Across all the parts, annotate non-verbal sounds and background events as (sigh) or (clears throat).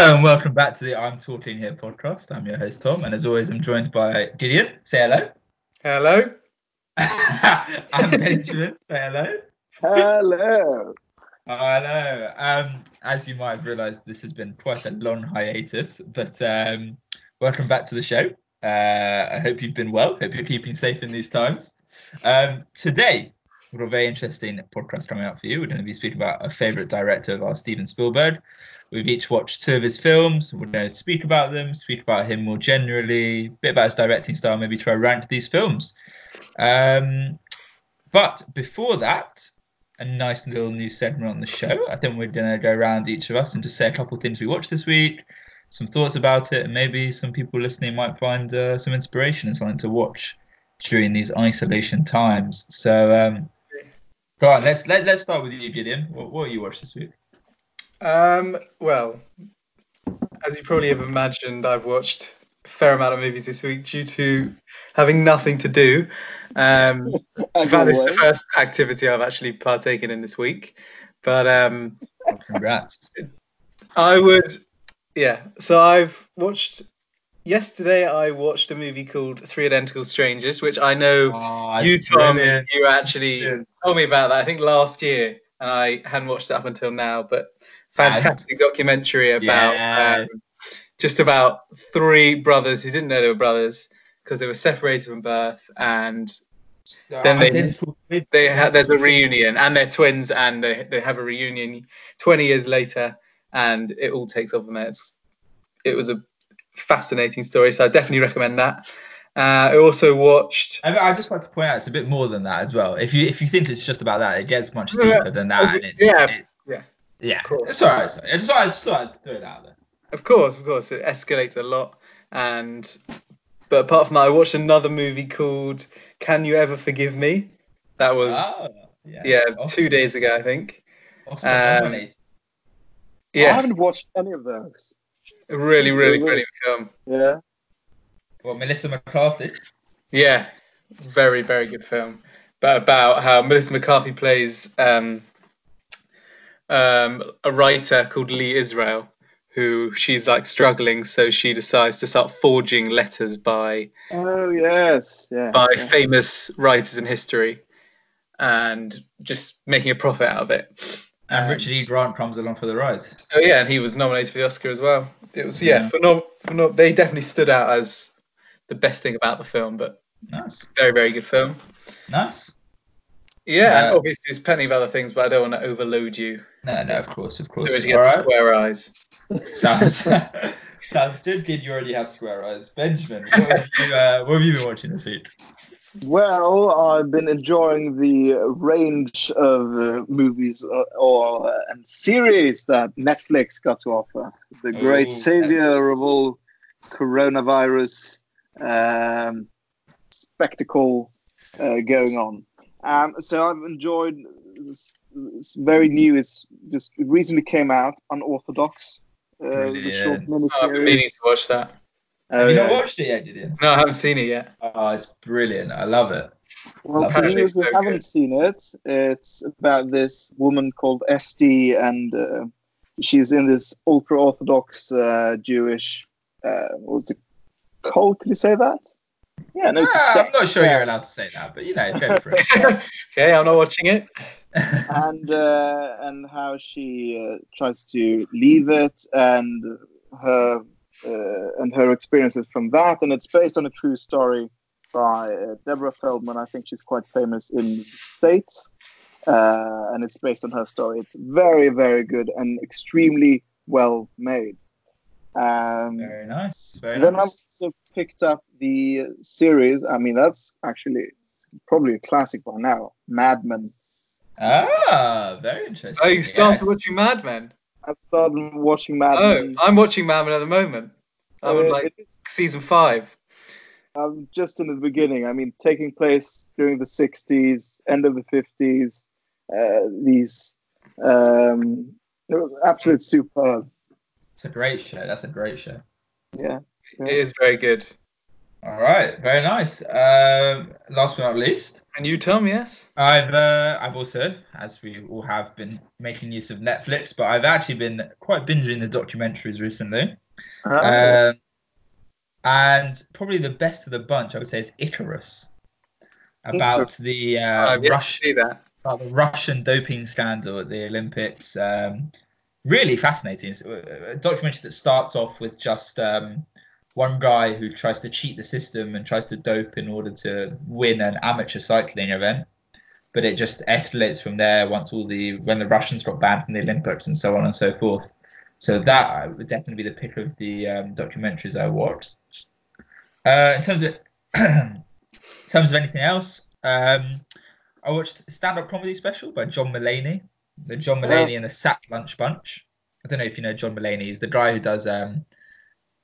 Hello and welcome back to the I'm Talking Here podcast. I'm your host Tom, and as always, I'm joined by Gideon. Say hello. Hello. (laughs) and Benjamin. Say hello. Hello. Hello. Um, as you might have realised, this has been quite a long hiatus, but um, welcome back to the show. Uh, I hope you've been well. Hope you're keeping safe in these times. Um, today, we've got a very interesting podcast coming out for you. We're going to be speaking about a favourite director of ours, Steven Spielberg. We've each watched two of his films. We're to speak about them, speak about him more generally, a bit about his directing style, maybe try rank these films. Um, but before that, a nice little new segment on the show. I think we're going to go around each of us and just say a couple of things we watched this week, some thoughts about it, and maybe some people listening might find uh, some inspiration and something to watch during these isolation times. So, um, go on, let's let, let's start with you, Gideon. What, what you watched this week? Um, well, as you probably have imagined, I've watched a fair amount of movies this week due to having nothing to do. Um, (laughs) in fact, this is the first activity I've actually partaken in this week. But um, Congrats. I would, yeah. So I've watched. Yesterday, I watched a movie called Three Identical Strangers, which I know Oh, you, it's Tom, brilliant. you actually Brilliant. told me about that. I think last year, and I hadn't watched it up until now. But fantastic documentary about Yeah. um, just about three brothers who didn't know they were brothers because they were separated from birth, and Then they- they had there's a reunion, and they're twins, and they they have a reunion 20 years later, and it all takes off from there. It's, it was a fascinating story, so I definitely recommend that. Uh, I also watched. I mean, I'd just like to point out it's a bit more than that as well. If you if you think it's just about that, it gets much (laughs) deeper than that. and it- Yeah. it- Yeah. Yeah. Of course. It's alright. I just thought I just thought I'd throw it out there. Of course, of course, it escalates a lot. And but apart from that, I watched another movie called Can You Ever Forgive Me? That was Ah, yeah, Oscar- two days ago, I think. Oscar um, nominated. I haven't watched any of those. a really, really Really? brilliant film. Yeah. Well, Melissa McCarthy. Yeah, very, very good film. But about how Melissa McCarthy plays um, um, a writer called Lee Israel, who she's like struggling, so she decides to start forging letters by Oh yes. Yeah. by yeah. famous writers in history, and just making a profit out of it. And Um, Richard E. Grant comes along for the ride. Oh yeah, and he was nominated for the Oscar as well. It was yeah, Yeah. phenom- phenom- they definitely stood out as the best thing about the film, but Nice. very very good film. Nice. Yeah, Yeah. and obviously there's plenty of other things, but I don't want to overload you. No, no, of course, of course. So as you get right. square eyes. Sounds (laughs) sounds good. Good. You already have square eyes. Benjamin, what have you uh, what have you been watching this week? Well, I've been enjoying the range of uh, movies uh, or uh, and series that Netflix got to offer. The great Oh, savior of all coronavirus um, spectacle uh, going on. Um, so I've enjoyed. This, it's very new. It's just it recently came out. Unorthodox. Uh, the short Brilliant. Oh, I've been meaning to watch that. Have Oh, you yeah. not watched it yet, did you? No, I haven't seen it yet. Oh, it's brilliant. I love it. Well, for you who so haven't good. seen it, it's about this woman called Esty, and uh, she's in this ultra orthodox uh, Jewish. Uh, what was it cult? Could you say that? Yeah, no, it's a Ah, I'm not sure yeah. you're allowed to say that, but you know, go for it. okay, I'm not watching it. (laughs) and uh, and how she uh, tries to leave it, and her uh, and her experiences from that, and it's based on a true story by uh, Deborah Feldman. I think she's quite famous in the states, uh, and it's based on her story. It's very very good and extremely well made. Um, Very nice. Very then I've also picked up the series. I mean, that's actually probably a classic by now. Mad Men. Ah, very interesting. Oh, you started Yes. watching Mad Men. I've started watching Mad Oh, Men. I'm watching Mad Men at the moment. I'm Uh, like it is- season five. I'm just in the beginning. I mean, taking place during the 60s, end of the 50s. Uh, these um, absolute superb. It's a great show. That's a great show. Yeah. It is very good. All right, very nice. Um, last but not least, And you, Tom, yes? I've uh, I've also, as we all have, been making use of Netflix, but I've actually been quite binging the documentaries recently. Uh, Um, and probably the best of the bunch, I would say, is Icarus, about the uh, I've yet to Rush, see that. about the Russian doping scandal at the Olympics. Um, really fascinating. It's a documentary that starts off with just um, one guy who tries to cheat the system and tries to dope in order to win an amateur cycling event. But it just escalates from there once all the when the Russians got banned from the Olympics and so on and so forth. So that would definitely be the pick of the um, documentaries I watched. Uh, in terms of (clears throat) in terms of anything else, um, I watched stand-up comedy special by John Mulaney, the John Mulaney and the Sack Lunch Bunch. I don't know if you know John Mulaney. He's the guy who does um,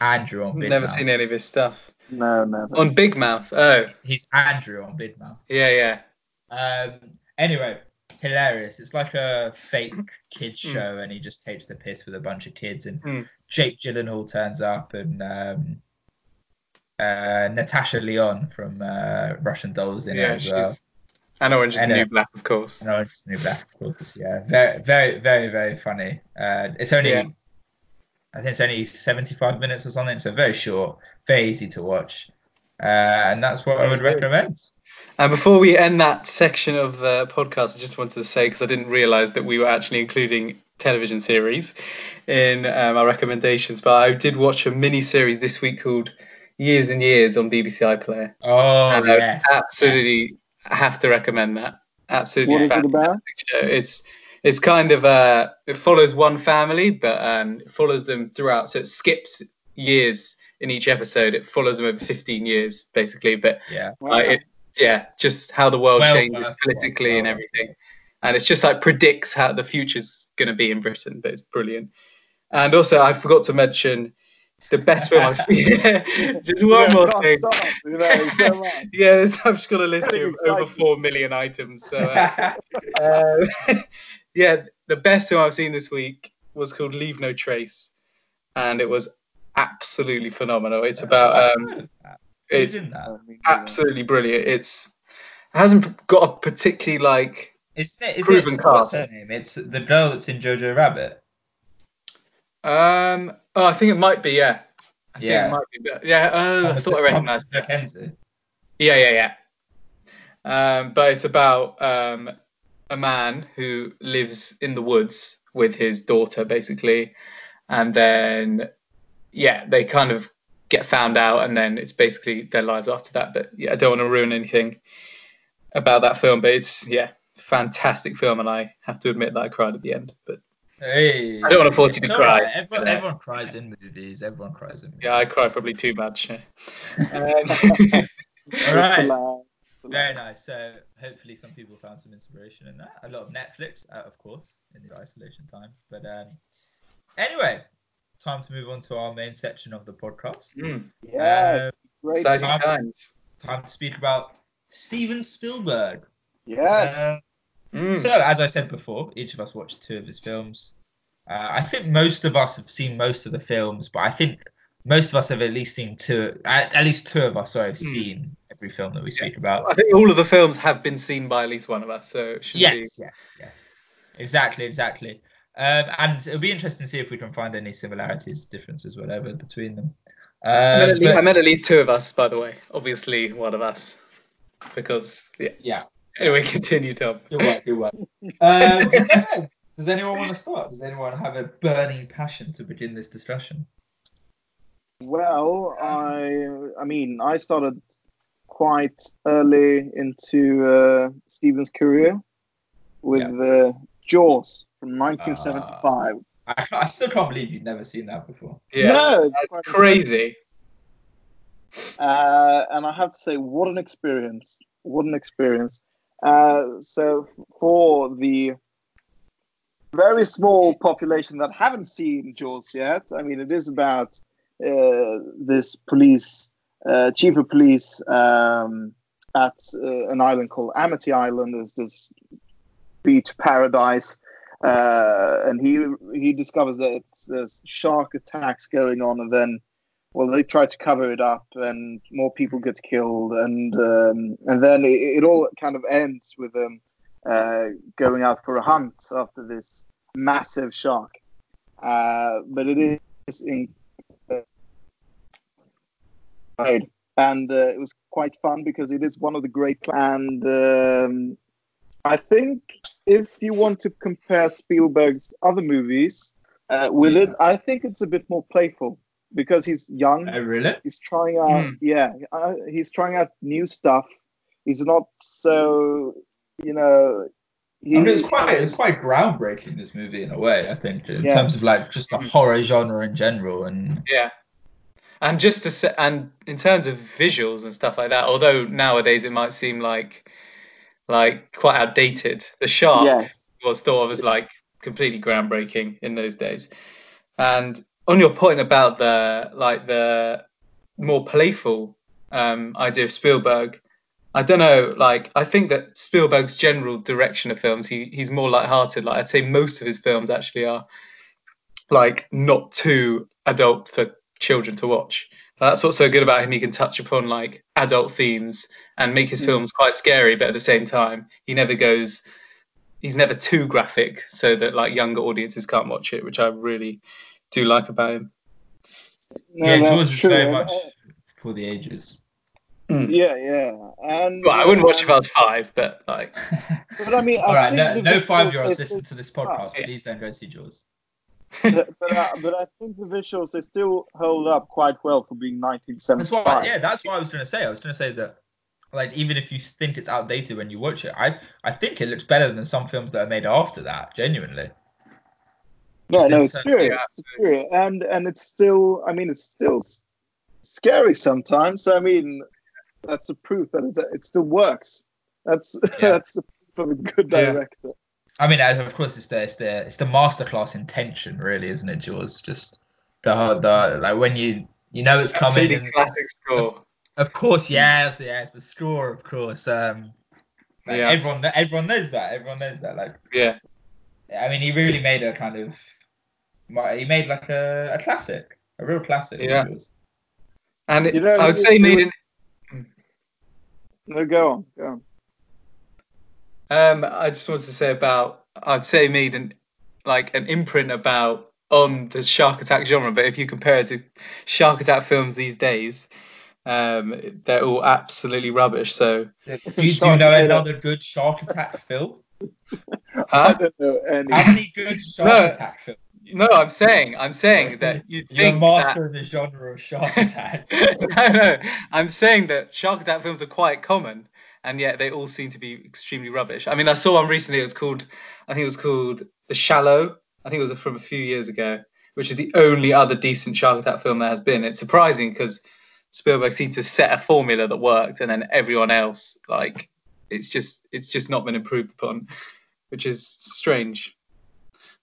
Andrew on Big Mouth. Never Mouth. seen any of his stuff. no, never. On Big Mouth. Oh, He's Andrew on Big Mouth. yeah, yeah. Um, anyway, hilarious. It's like a fake kids Mm. show, and he just takes the piss with a bunch of kids. And Mm. Jake Gyllenhaal turns up, and um, uh, Natasha Lyonne from uh, Russian Dolls in it yeah, as well. And Orange is the And, uh, New Black, of course. And Orange is the New Black, of course. Yeah, very, very, very, very funny. Uh, it's only, Yeah. I think it's only 75 minutes or something, so very short, very easy to watch. Uh, and that's what I would recommend. And before we end that section of the podcast, I just wanted to say, because I didn't realize that we were actually including television series in um, our recommendations, but I did watch a mini series this week called Years and Years on BBC iPlayer. Oh, and I yes. Absolutely have to recommend that. Absolutely What is it fantastic about? show. It's it's kind of uh it follows one family, but um it follows them throughout. So it skips years in each episode. It follows them over 15 years basically, but Yeah. uh, it, yeah, just how the world Well changes worth politically watch, and everything. And it's just like predicts how the future's going to be in Britain, but it's brilliant. And also, I forgot to mention the best film I've seen. just one Yeah, more thing. stop, you know, so. (laughs) Yeah, I've just got a list of over four million items. So, uh, uh, (laughs) (laughs) yeah, the best film I've seen this week was called Leave No Trace, and it was absolutely phenomenal. It's about um, it's in that? Absolutely brilliant. It's it hasn't got a particularly like Is it, is Proven it, what's cast. her name? It's the girl that's in Jojo Rabbit. Um oh I think it might be yeah. I think Yeah. it might be but- yeah. Oh, I thought I recognised. Thomasin McKenzie. Yeah, yeah, yeah. Um, but it's about um, a man who lives in the woods with his daughter, basically, and then yeah, they kind of get found out, and then it's basically their lives after that. But yeah, I don't want to ruin anything about that film, but it's yeah, fantastic film, and I have to admit that I cried at the end. But Hey. I don't wanna force you to cry. alright, Everyone, Yeah. everyone cries in movies. Everyone cries in movies. yeah, I cry probably too much. yeah. Um, (laughs) Alright. allowed, it's Very nice. So hopefully some people found some inspiration in that. A lot of Netflix, uh, of course, in the isolation times. But um, anyway, time to move on to our main section of the podcast. mm, Yeah, great. exciting time. times. time to speak about Steven Spielberg. Yes. Uh, Mm. So, as I said before, each of us watched two of his films. Uh, I think most of us have seen most of the films, but I think most of us have at least seen two. At, at least two of us, sorry, have Hmm. seen every film that we speak about. I think all of the films have been seen by at least one of us, so it should be. Yes, yes, yes. Exactly, exactly. Um, and it'll be interesting to see if we can find any similarities, differences, whatever between them. I, meant Um, at least, but- I meant at least two of us, by the way. Obviously, one of us, because yeah. yeah, Anyway, continue, Tom. good work, good work. Um, okay. Does anyone want to start? Does anyone have a burning passion to begin this discussion? Well, I I mean, I started quite early into uh, Steven's career with uh, Jaws from 1975. I, I still can't believe you've never seen that before. Yeah, no, it's that's crazy. Uh, and I have to say, what an experience! What an experience! Uh, so for the very small population that haven't seen Jaws yet, I mean, it is about uh, this police uh, chief of police um, at uh, an island called Amity Island. Is this beach paradise? Uh, and he he discovers that there's shark attacks going on, and then well, they try to cover it up, and more people get killed, and um, and then it, it, all kind of ends with them uh, going out for a hunt after this massive shark. Uh, but it is in, and uh, it was quite fun because it is one of the great and um, I think if you want to compare Spielberg's other movies uh, with it, I think it's a bit more playful because he's young. Oh, really? He's trying out, mm. yeah, uh, he's trying out new stuff. He's not so, you know. He, I mean, it's quite it's quite groundbreaking this movie in a way. I think in yeah. terms of like just the horror genre in general and yeah and just to say, and in terms of visuals and stuff like that, although nowadays it might seem like like quite outdated, the shark yes. was thought of as like completely groundbreaking in those days. And on your point about the like the more playful um, idea of Spielberg, I don't know. Like I think that Spielberg's general direction of films, he he's more light-hearted. Like I'd say most of his films actually are like not too adult for children to watch. That's what's so good about him. He can touch upon like adult themes and make his mm. films quite scary, but at the same time, he never goes. He's never too graphic, so that like younger audiences can't watch it, which I really do like about him. No, yeah, Jaws is very much for the ages. Mm. Yeah, yeah, and well, I wouldn't watch if I was five, but like. (laughs) but I mean, all right, no, no five-year-olds listen to this podcast. Please don't go see Jaws (laughs) but, but, uh, but, I think the visuals they still hold up quite well for being 1975. That's what, yeah, that's what I was going to say. I was going to say that, like, even if you think it's outdated when you watch it, I I think it looks better than some films that are made after that. Genuinely. Yeah, no, it's true. Yeah. It's true, and and it's still. I mean, it's still scary sometimes. I mean, that's a proof that it, it still works. That's (laughs) yeah. that's the proof of a good director. Yeah. I mean, of course, it's the it's the it's the masterclass intention, really, isn't it, Jaws? Just the the like when you you know it's coming. And, classic score. (laughs) Of course, yes, yes, the score, of course. Um, like yeah. Everyone everyone knows that. Everyone knows that. Like. Yeah. I mean, he really made a kind of he made like a, a classic, a real classic. Yeah. And it, you know, I would say he made an. No, go on, go on. Um, I just wanted to say about I'd say made an like an imprint about on the shark attack genre, but if you compare it to shark attack films these days, um, they're all absolutely rubbish. So do you, do you know another good shark attack film? Huh? I don't know any. How many good shark no, attack films? No, I'm saying, I'm saying that (laughs) you think you're a master that, of the genre of shark (laughs) attack. (laughs) no, no, I'm saying that shark attack films are quite common, and yet they all seem to be extremely rubbish. I mean, I saw one recently. It was called, I think it was called The Shallow. I think it was from a few years ago, which is the only other decent shark attack film there has been. It's surprising because Spielberg seemed to set a formula that worked, and then everyone else, like, it's just it's just not been improved upon, which is strange.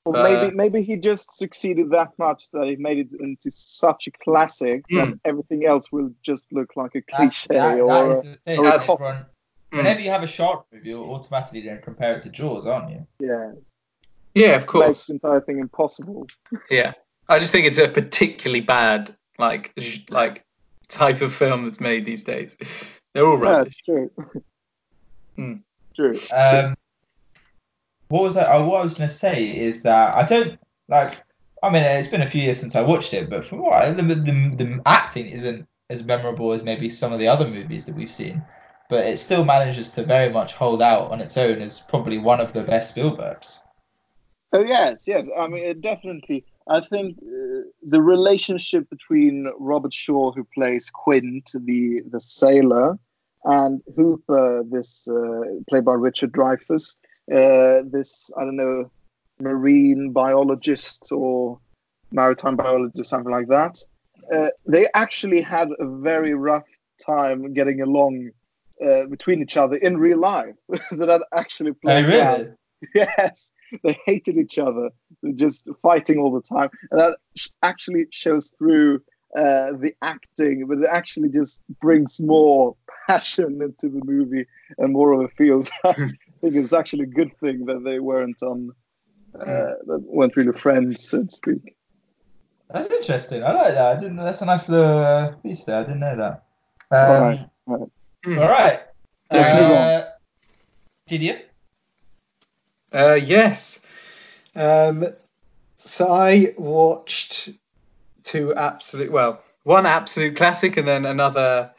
Well, but, maybe maybe he just succeeded that much that he made it into such a classic mm. that hmm. everything else will just look like a cliche that, or, that or a Mm. Whenever you have a shark movie, you're automatically going to compare it to Jaws, aren't you? Yeah. Yeah, of course. Makes the entire thing impossible. (laughs) Yeah, I just think it's a particularly bad like like type of film that's made these days. (laughs) They're all right. Yeah, it's true. (laughs) mm. True. Um, what was I? Oh, what I was going to say is that I don't like. I mean, it's been a few years since I watched it, but from what the, the, the acting isn't as memorable as maybe some of the other movies that we've seen but it still manages to very much hold out on its own as probably one of the best Spielbergs. Oh yes, yes. I mean, definitely. I think uh, the relationship between Robert Shaw, who plays Quint, the the sailor, and Hooper, this uh, played by Richard Dreyfuss, uh, this I don't know, marine biologist or maritime biologist, something like that. Uh, they actually had a very rough time getting along uh, between each other in real life. so (laughs) that actually plays oh, really? out. (laughs) Yes, they hated each other, just fighting all the time, and that actually shows through uh, the acting, but it actually just brings more (laughs) passion into the movie and more of a feel. Think it's actually a good thing that they weren't on, uh, that weren't really friends, so to speak. That's interesting. I like that. I didn't. That's a nice little uh, piece there. I didn't know that. Um, All right. All right. Hmm. All right. Let's move Uh, Gideon. Uh, yes. Um, so I watched two absolute, well, one absolute classic and then another,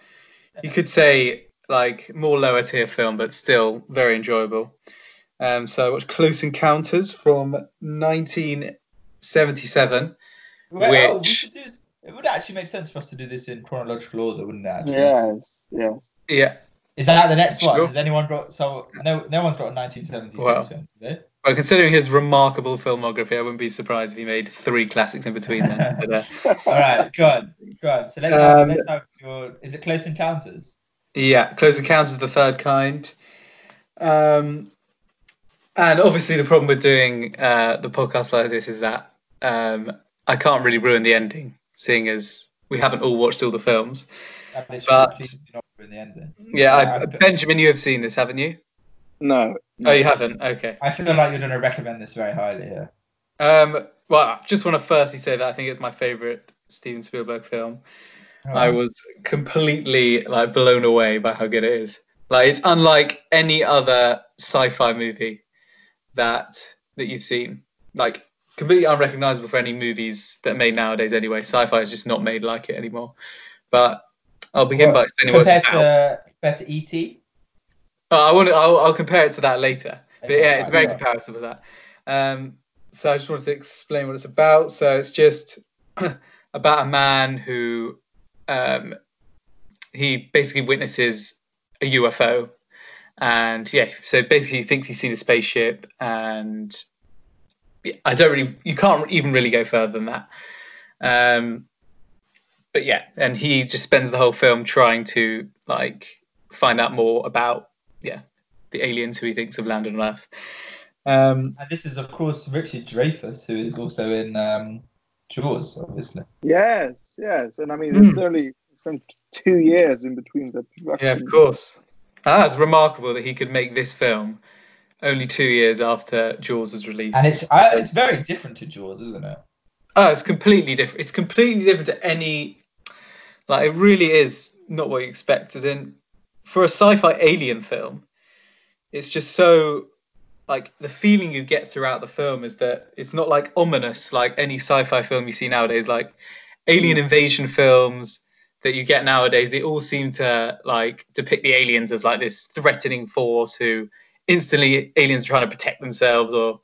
you could say, like more lower tier film, but still very enjoyable. Um, so I watched Close Encounters from 1977. Well, oh, we should do this- it would actually make sense for us to do this in chronological order, wouldn't it? Actually? Yes. Yes. Yeah. Is that the next one? Sure. Has anyone got so no no one's got a 1976 Well. film today? Well, considering his remarkable filmography, I wouldn't be surprised if he made three classics in between then. But, (laughs) uh, All right, go on, go on. So let's have, Um, let's have your. Is it Close Encounters? Yeah, Close Encounters of the Third Kind. Um, and obviously, the problem with doing uh, the podcast like this is that um, I can't really ruin the ending, seeing as we haven't all watched all the films. But- not ruin the ending. Yeah, Yeah, I, I- Benjamin, you have seen this, haven't you? No. Oh, you haven't. Okay. I feel like you're going to recommend this very highly here. Um, well, I just want to firstly say that I think it's my favourite Steven Spielberg film. I was completely like blown away by how good it is. Like it's unlike any other sci-fi movie that that you've seen. Like completely unrecognizable for any movies that are made nowadays. Anyway, sci-fi is just not made like it anymore. But I'll begin by explaining what it's about. to compared to ET. Oh, I want to. I'll, I'll compare it to that later. But Okay, yeah, it's very right. comparable with that. Um, so I just wanted to explain what it's about. So it's just (clears throat) about a man who um, he basically witnesses a UFO, and yeah, so basically he thinks he's seen a spaceship, and I don't really, you can't even really go further than that. Um, but yeah, and he just spends the whole film trying to like find out more about yeah the aliens who he thinks have landed on Earth. Um, And this is of course Richard Dreyfuss, who is also in um, Jaws, obviously. Yes. Yes. And I mean, Hmm. it's only some two years in between the production. yeah, of course. Ah, it's remarkable that he could make this film only two years after Jaws was released. And it's I, it's very different to Jaws, isn't it? Oh, it's completely different. It's completely different to any. Like, it really is not what you expect. As in, for a sci-fi alien film, it's just so. Like the feeling you get throughout the film is that it's not like ominous like any sci-fi film you see nowadays. Like alien invasion films that you get nowadays, they all seem to like depict the aliens as like this threatening force who instantly aliens are trying to protect themselves or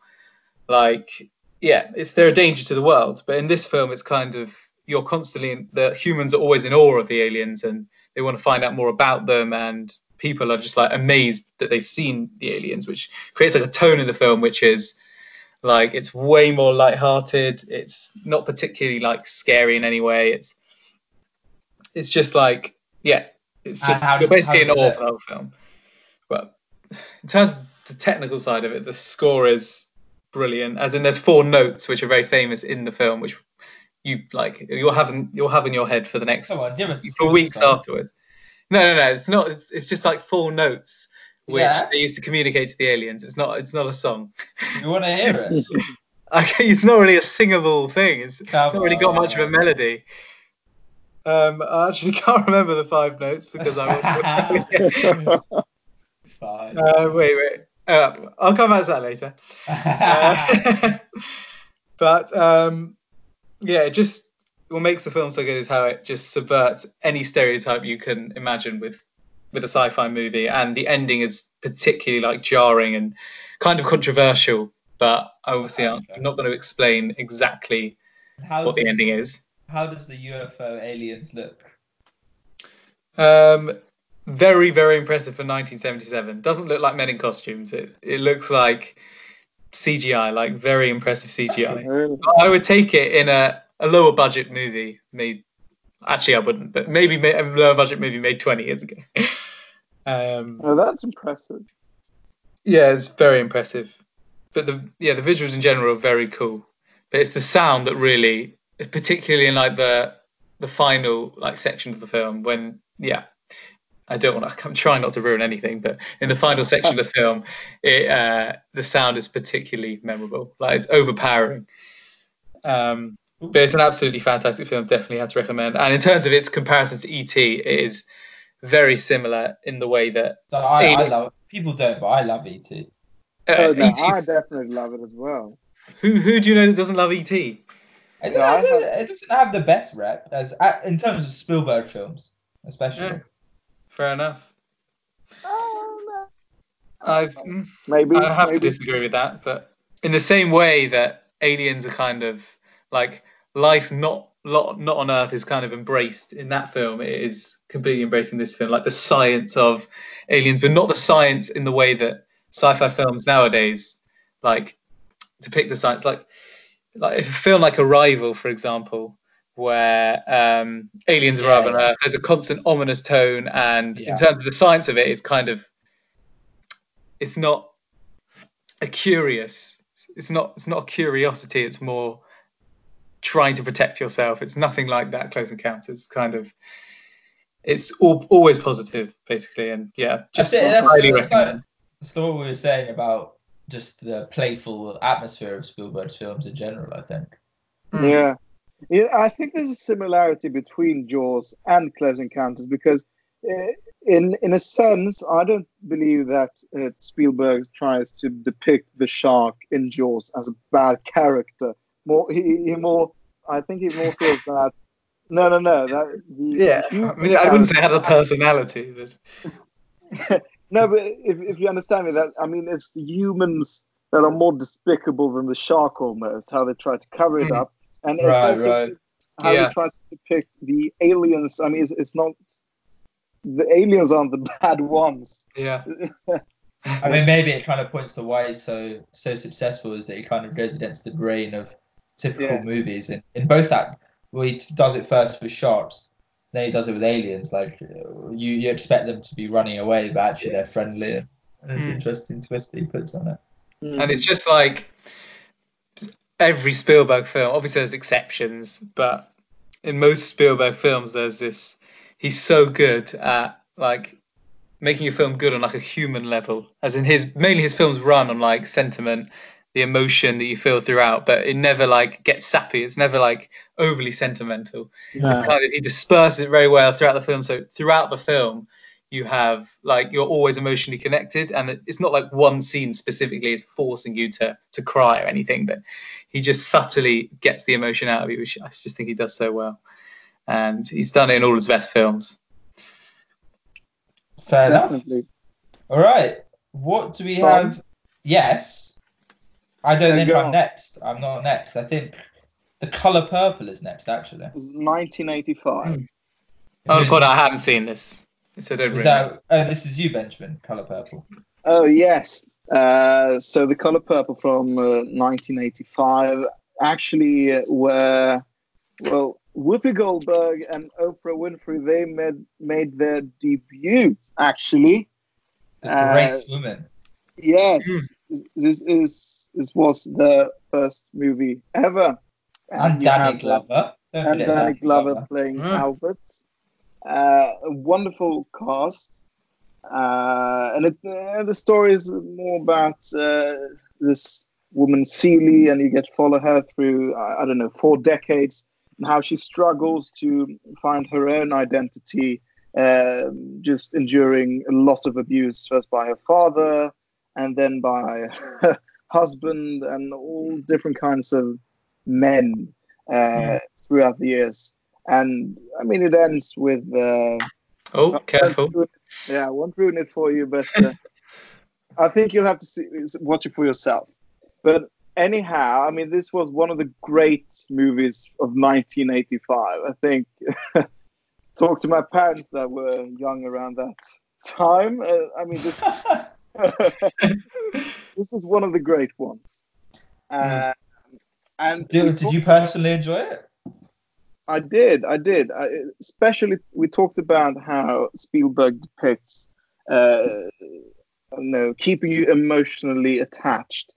like yeah, it's they're a danger to the world. But in this film, it's kind of you're constantly in, the humans are always in awe of the aliens and they want to find out more about them and people are just like amazed that they've seen the aliens, which creates like a tone in the film which is like it's way more light-hearted. It's not particularly like scary in any way. It's it's just like yeah, it's just you're basically in does awe it- for the whole film. But in terms of the technical side of it, the score is brilliant. As in, there's four notes which are very famous in the film, which you like you'll have in, you'll have in your head for the next on, us for weeks afterwards. No, no, no. It's not. It's, it's just like four notes which Yeah. they use to communicate to the aliens. It's not. It's not a song. You want to hear it? (laughs) Okay, it's not really a singable thing. It's, it's not really got much of a melody. Um, I actually (laughs) can't remember the five notes because I (laughs) it. Fine. uh, wait, wait. Uh, I'll come back to that later. Uh, but um, yeah, just what makes the film so good is how it just subverts any stereotype you can imagine with with a sci-fi movie, and the ending is particularly like jarring and kind of controversial. But obviously, I'm not going to explain exactly how what the ending is. How does the UFO aliens look? Um, very, very impressive for 1977. Doesn't look like men in costumes. It it looks like CGI, like very impressive CGI. I would take it in a, a lower budget movie made. Actually, I wouldn't, but maybe a lower budget movie made 20 years ago. (laughs) um, Oh, that's impressive. yeah, it's very impressive. But the yeah, the visuals in general are very cool. But it's the sound that really, particularly in like the the final like section of the film when yeah. I don't want to. (laughs) I'm trying not to ruin anything, but in the final section of the film, it, uh, the sound is particularly memorable. Like it's overpowering. Um, But it's an absolutely fantastic film. Definitely had to recommend. And in terms of its comparisons to ET, it is very similar in the way that So I, I Alien- love people don't, but I love E ET. uh, Oh, no, E.T. I definitely love it as well. Who who do you know that doesn't love ET? It, doesn't, I it doesn't- it doesn't have the best rep as uh, in terms of Spielberg films, especially. Yeah. Fair enough. Oh, no. I've mm, Maybe. I have to disagree with that, but in the same way that aliens are kind of like life not lot not on Earth is kind of embraced in that film, it is completely embraced in this film, like the science of aliens, but not the science in the way that sci-fi films nowadays like depict the science. Like like if a film like Arrival, for example, where um, aliens arrive Yeah, on. Earth, there's a constant ominous tone, and Yeah. in terms of the science of it, it's kind of it's not a curious it's not it's not a curiosity it's more trying to protect yourself it's nothing like that close encounters kind of it's all, always positive basically and yeah just That's it, that's- highly that's recommend like- That's what we were saying about just the playful atmosphere of Spielberg's films in general. I think. Mm. Yeah. Yeah, I think there's a similarity between Jaws and Close Encounters because, uh, in in a sense, I don't believe that uh, Spielberg tries to depict the shark in Jaws as a bad character. More, he, he more, I think he more feels that. No, no, no. That the yeah I, mean, I wouldn't say it has a personality but (laughs) No, but if, if you understand me, that I mean, it's the humans that are more despicable than the shark almost. How they try to cover it Mm. up, and it's Right, also right. how Yeah. he tries to depict the aliens. I mean, it's, it's not the aliens aren't the (laughs) bad ones. yeah (laughs) I mean, maybe it kind of points to why he's so so successful is that he kind of goes against the grain of typical Yeah. movies, and in both that, well, he does it first with sharks, then he does it with aliens. Like uh, you, you expect them to be running away, but actually they're friendly. And it's Mm. interesting twist that he puts on it. and it's just like every Spielberg film. Obviously, there's exceptions, but in most Spielberg films, there's this. He's so good at like making a film good on like a human level, as in his mainly his films run on like sentiment, the emotion that you feel throughout, but it never like gets sappy. It's never like overly sentimental. No. It's kind of he disperses it very well throughout the film. So throughout the film, you have like you're always emotionally connected, and it's not like one scene specifically is forcing you to to cry or anything, but he just subtly gets the emotion out of you, which I just think he does so well. And he's done it in all his best films. Fair enough. Definitely. All right. What do we Fun. have? Yes. I don't think I'm on. next. I'm not next. I think the color purple is next, actually. It was 1985. Mm. Oh God, I haven't seen this. So don't Is that? Oh, this is you, Benjamin. Color purple. Oh yes. Uh, so the color purple from uh, 1985 actually uh, were well Whoopi Goldberg and Oprah Winfrey they made made their debut actually. The Uh, great woman. Yes, this is this was the first movie ever. And you Danny uh, Glover. And Danny Glover playing Mm. Albert. Uh, a wonderful cast. Uh, and it, uh, the story is more about uh, this woman Celie, and you get to follow her through I, I don't know four decades, and how she struggles to find her own identity, um, just enduring a lot of abuse first by her father, and then by (laughs) husband, and all different kinds of men uh, throughout the years. And I mean, it ends with. Uh, Oh, careful. ruin Yeah, I won't ruin it for you, but uh, (laughs) I think you'll have to see, watch it for yourself. But anyhow, I mean, this was one of the great movies of 1985. I think. (laughs) Talk to my parents that were young around that time. Uh, I mean, this (laughs) this is one of the great ones. Uh, And Did, did you personally enjoy it? I did, I did. I, especially, we talked about how Spielberg depicts, uh, know, keeping you emotionally attached,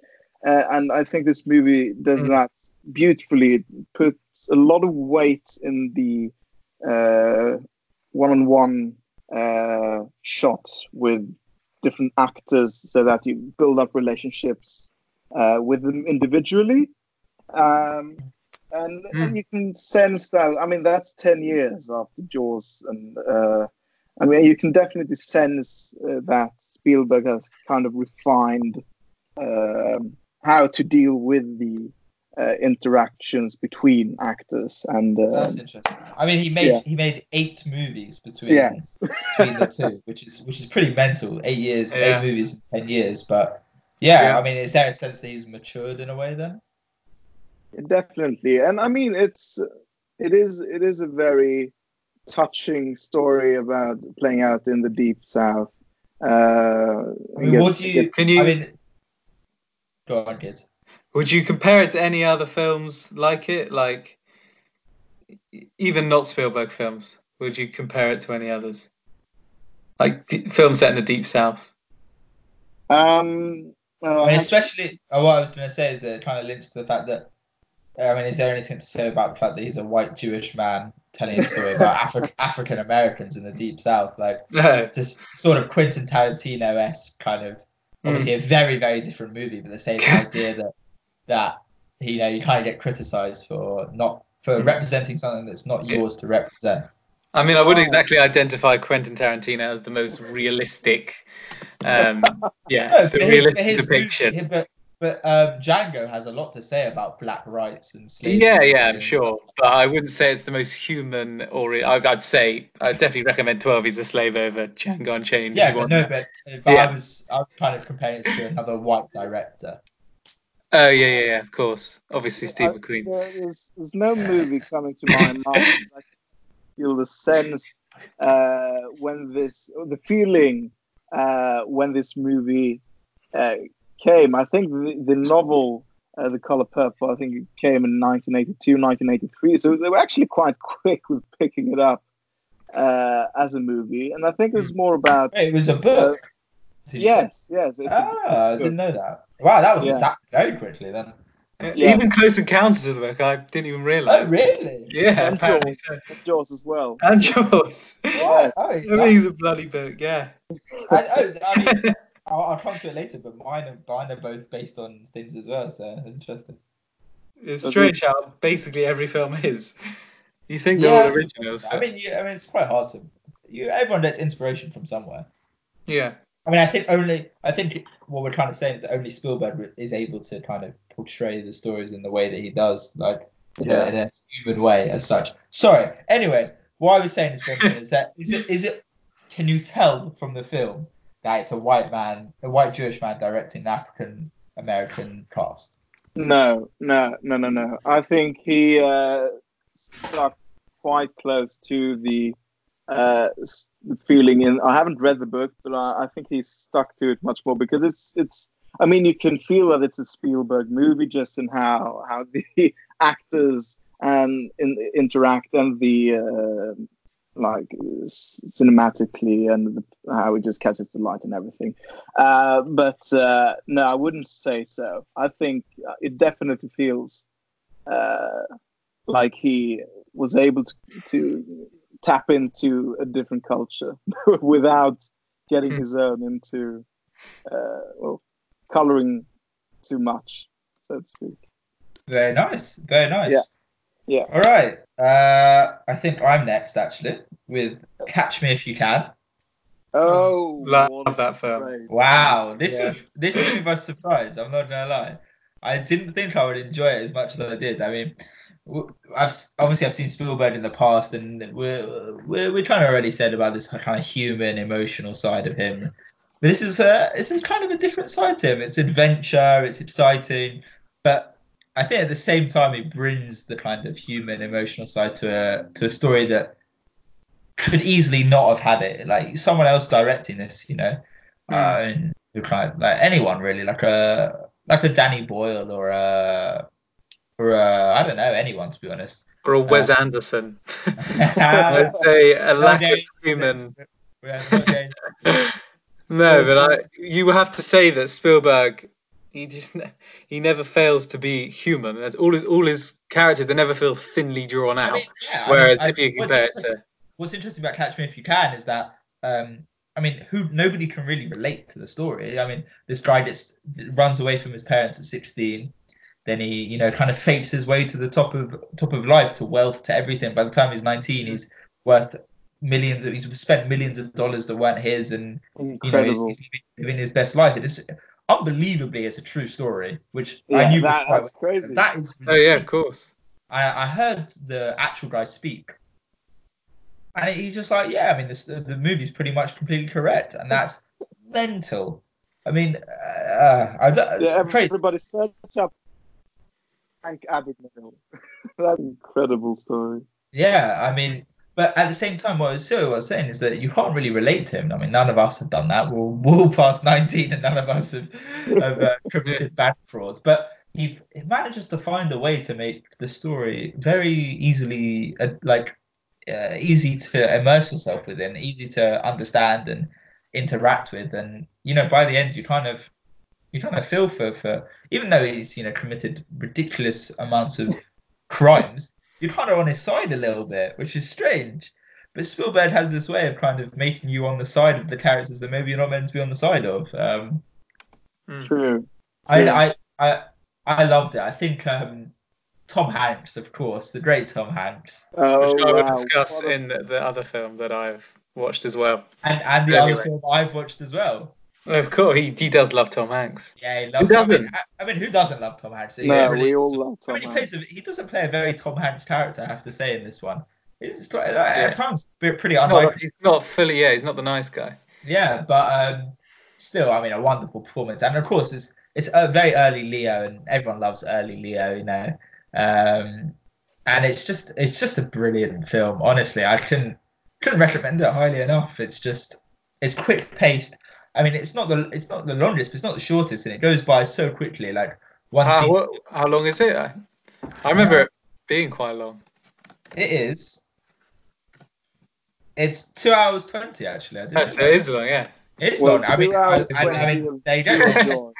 uh, and I think this movie does Mm. that beautifully. It puts a lot of weight in the uh, one-on-one uh, shots with different actors, so that you build up relationships uh, with them individually. Um, and, Mm. and you can sense that. I mean, that's ten years after Jaws, and uh, I mean, you can definitely sense uh, that Spielberg has kind of refined um, how to deal with the uh, interactions between actors and. Uh, That's interesting. I mean, he made Yeah. he made eight movies between yes. between the two, which is which is pretty mental. Eight years, Yeah. eight movies in ten years. But yeah, Yeah. I mean, is there a sense that he's matured in a way then? Definitely, and I mean it's it is it is a very touching story about playing out in the deep south. Uh, I mean, guess- what do you? Can you- I mean, go on, kids. Would you compare it to any other films like it? Like, even not Spielberg films, would you compare it to any others? Like d- films set in the deep south? Um, well, I mean, especially uh, what I was going to say is that it kind of links to the fact that. I mean, is there anything to say about the fact that he's a white Jewish man telling a story about (laughs) Afri- African Americans in the Deep South? Like, (laughs) No. just sort of Quentin Tarantino esque kind of obviously a very very different movie, but the same (laughs) idea that that you know you kind of get criticised for not for Mm. representing something that's not yours to represent. I mean, I wouldn't Oh. exactly identify Quentin Tarantino as the most realistic. Um, (laughs) yeah, No, the but his- realistic his depiction. movie- but but um, Django has a lot to say about black rights and slavery. Yeah, yeah, I'm sure, stuff. but I wouldn't say it's the most human. Or I- I'd say I'd definitely recommend Twelve Years a Slave over Django Unchained. Yeah, but no, but, but Yeah. I was I was kind of comparing it to another white director. Oh yeah, yeah, yeah. Of course, obviously Steve I- McQueen. there's, there's no movie coming to my mind. (laughs) I feel the sense uh, when this, the feeling uh, when this movie uh, came. I think the, the novel, uh, The Color Purple, I think it came in 1982, 1983. So they were actually quite (laughs) quick with picking it up uh, as a movie. And I think it was more about. It was a book. Did you say? Yes, yes. It's a- Ah, it's a I didn't know that. Wow, that was Yeah. that very quickly then. Yes. Even Close Encounters of the Book, I didn't even realise. Oh, really? Yeah, And apparently Jaws, so. and Jaws as well. And Jaws. What? Oh, (laughs) Everything's a bloody book, yeah. I, oh, I mean, (laughs) I'll, I'll come to it later, but mine are, mine are both based on things as well, so interesting. It's Does strange how basically every film (laughs) is. You think they're Yeah, all that's originals, I mean, you, I mean, it's quite hard to. You, everyone gets inspiration from somewhere. yeah. I mean, I think only. I think what we're kind of saying is that only Spielberg is able to kind of portray the stories in the way that he does, like in, a, Yeah. in a human way as such. Sorry. Anyway, what I was saying is, (laughs) is that is it is it? Can you tell from the film that it's a white man, a white Jewish man directing an African American cast? No, no, no, no, no. I think he uh, stuck quite close to the uh, feeling in. I haven't read the book, but I, I think he's stuck to it much more because it's it's. I mean, you can feel that it's a Spielberg movie just in how how the (laughs) actors and in, interact and the uh, like cinematically and the, how it just catches the light and everything. Uh, but uh, no, I wouldn't say so. I think uh, it definitely feels uh, like he was able to, to tap into a different culture (laughs) without getting his own into uh, well, coloring too much, so to speak. Very nice. Very nice. Yeah. Yeah. All right. Uh, I think I'm next actually with Catch Me If You Can. Oh, Love that film. great. Wow, this Yeah. is this took me by surprise. I'm not gonna lie. I didn't think I would enjoy it as much as I did. I mean, w- I've obviously I've seen Spielberg in the past, and we're we're, we're kind of already said about this kind of human, emotional side of him. But this is uh this is kind of a different side to him. It's adventure, it's exciting, but I think at the same time it brings the kind of human, emotional side to a to a story that could easily not have had it. Like someone else directing this, you know, Hmm. uh, and like anyone really, like a like a Danny Boyle or a or a, I don't know anyone to be honest. Or a Wes Uh, Anderson. Uh, (laughs) (laughs) I'd say a no lack of human. we're not going- (laughs) No, but I, you have to say that Spielberg, he just he never fails to be human. That's all his all his characters. They never feel thinly drawn I out. mean, yeah. I Whereas mean, if you what's compare it interesting- to what's interesting about Catch Me If You Can is that um, I mean, who nobody can really relate to the story. I mean, this guy just runs away from his parents at 16. Then he you know kind of fakes his way to the top of top of life to wealth to everything by the time he's 19 he's worth millions of he's spent millions of dollars that weren't his and you know he's, he's living his best life it is unbelievably it's a true story which i knew that, quite that's crazy. well. that is Oh yeah, of course. I, I heard the actual guy speak, and he's just like, yeah, I mean, this, the movie's pretty much completely correct, and that's mental. I mean, uh, I don't, yeah, praise- everybody search up Frank Abagnale. (laughs) that's an incredible story. yeah, I mean, but at the same time, what Cyril was saying is that you can't really relate to him. I mean, none of us have done that. We're all past (laughs) 19, and none of us have, have uh, (laughs) committed bank fraud. But he, he manages to find a way to make the story very easily, uh, like, uh, easy to immerse yourself within, easy to understand and interact with. And you know, by the end, you kind of you kind of feel for for even though he's you know committed ridiculous amounts of crimes, you're kind of on his side a little bit, which is strange. But Spielberg has this way of kind of making you on the side of the characters that maybe you're not meant to be on the side of. Um, Mm. True. I, Yeah. I I I loved it. I think um, Tom Hanks, of course, the great Tom Hanks, Oh, Which I will wow. discuss a- in the, the other film that I've watched as well. and and the Anyway. other film I've watched as well. Of course, he, he does love Tom Hanks. Yeah, he loves. Who I mean, doesn't? I, I mean, who doesn't love Tom Hanks? He's No, really- we all love I mean, he Hanks. plays. A, he doesn't play a very Tom Hanks character. I have to say in this one. He's like, Yeah. at times pretty pretty Not, unlikely. he's not fully, yeah, he's not the nice guy. Yeah, but um, still, I mean, a wonderful performance, and of course, it's it's a very early Leo, and everyone loves early Leo, you know. Um, and it's just it's just a brilliant film. Honestly, I couldn't couldn't recommend it highly enough. It's just it's quick paced. I mean, it's not the it's not the longest, but it's not the shortest, and it goes by so quickly. Like one How, what, how long is it? I, I remember it being quite long. it is. It's two hours twenty actually. I didn't Yes, know it that. is long, yeah. It's Well, long. I mean, two I, I, I mean, of there you go.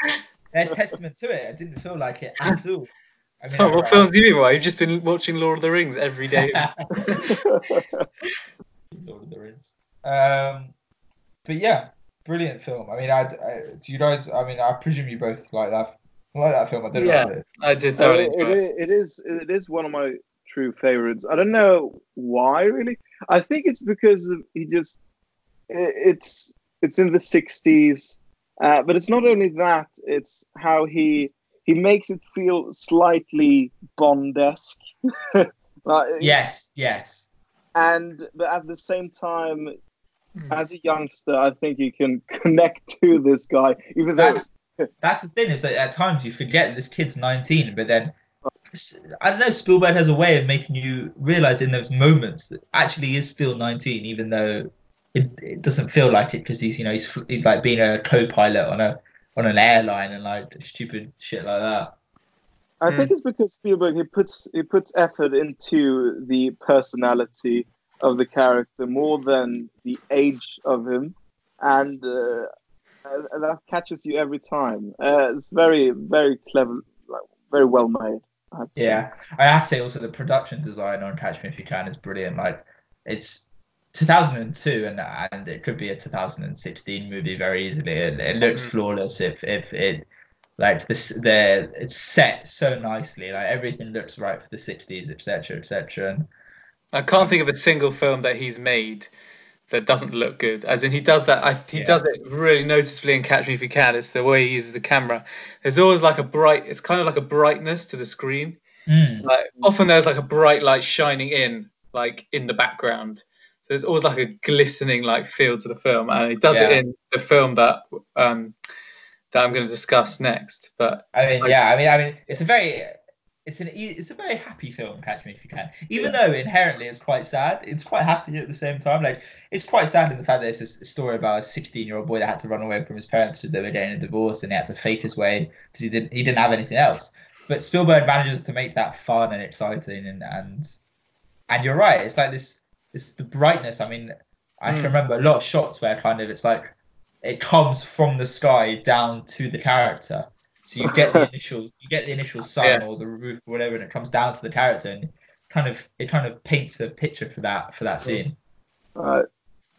There's, testament to it. I didn't feel like it at (laughs) all. I mean, So, I- what films do you mean? Why? You've just been watching Lord of the Rings every day. (laughs) (laughs) Lord of the Rings. Um, but yeah, brilliant film. I mean, I, I do you guys? I mean, I presume you both like that like that film. I don't Yeah. know. about it. I did So thoroughly it, it. it, it is it is one of my true favorites. I don't know why really. I think it's because of, he just it, it's it's in the 60s, uh, but it's not only that. It's how he he makes it feel slightly Bond-esque. (laughs) like, Yes, yes. and but at the same time, Mm. as a youngster, I think you can (laughs) connect to this guy, even though That's that's the thing is that at times you forget this kid's 19, but then I don't know. Spielberg has a way of making you realize in those moments that actually he is still 19, even though it, it doesn't feel like it because he's you know he's he's like being a co-pilot on a on an airline and like stupid shit like that. I Mm. think it's because Spielberg he puts he puts effort into the personality of the character more than the age of him, and, uh, that catches you every time. Uh, it's very very clever, like, very well made. I have to say. Yeah, I have to say also the production design on Catch Me If You Can is brilliant. Like it's 2002 and and it could be a 2016 movie very easily. It, it looks Mhm. flawless if if it like this the it's set so nicely. Like everything looks right for the 60s, etc. etc. And I can't think of a single film that he's made that doesn't look good. As in, he does that. I, he Yeah. does it really noticeably in Catch Me If You Can. It's the way he uses the camera. There's always like a bright. It's kind of like a brightness to the screen. mm, Like often there's like a bright light shining in, like in the background. So there's always like a glistening like feel to the film, and he does Yeah. it in the film that um that I'm going to discuss next. But I mean, Like- yeah, I mean, I mean, it's a very, it's an, it's a very happy film. Catch Me If You Can. Even though inherently it's quite sad, it's quite happy at the same time. Like it's quite sad in the fact that it's a story about a 16 year old boy that had to run away from his parents because they were getting a divorce and he had to fake his way because he didn't, he didn't have anything else. But Spielberg manages to make that fun and exciting and and and you're right. It's like this, this the brightness. I mean, I can Mm. remember a lot of shots where kind of it's like it comes from the sky down to the character. So you get the (laughs) initial you get the initial sun Yeah. or the roof or whatever, and it comes down to the character, and kind of it kind of paints a picture for that for that scene. Uh,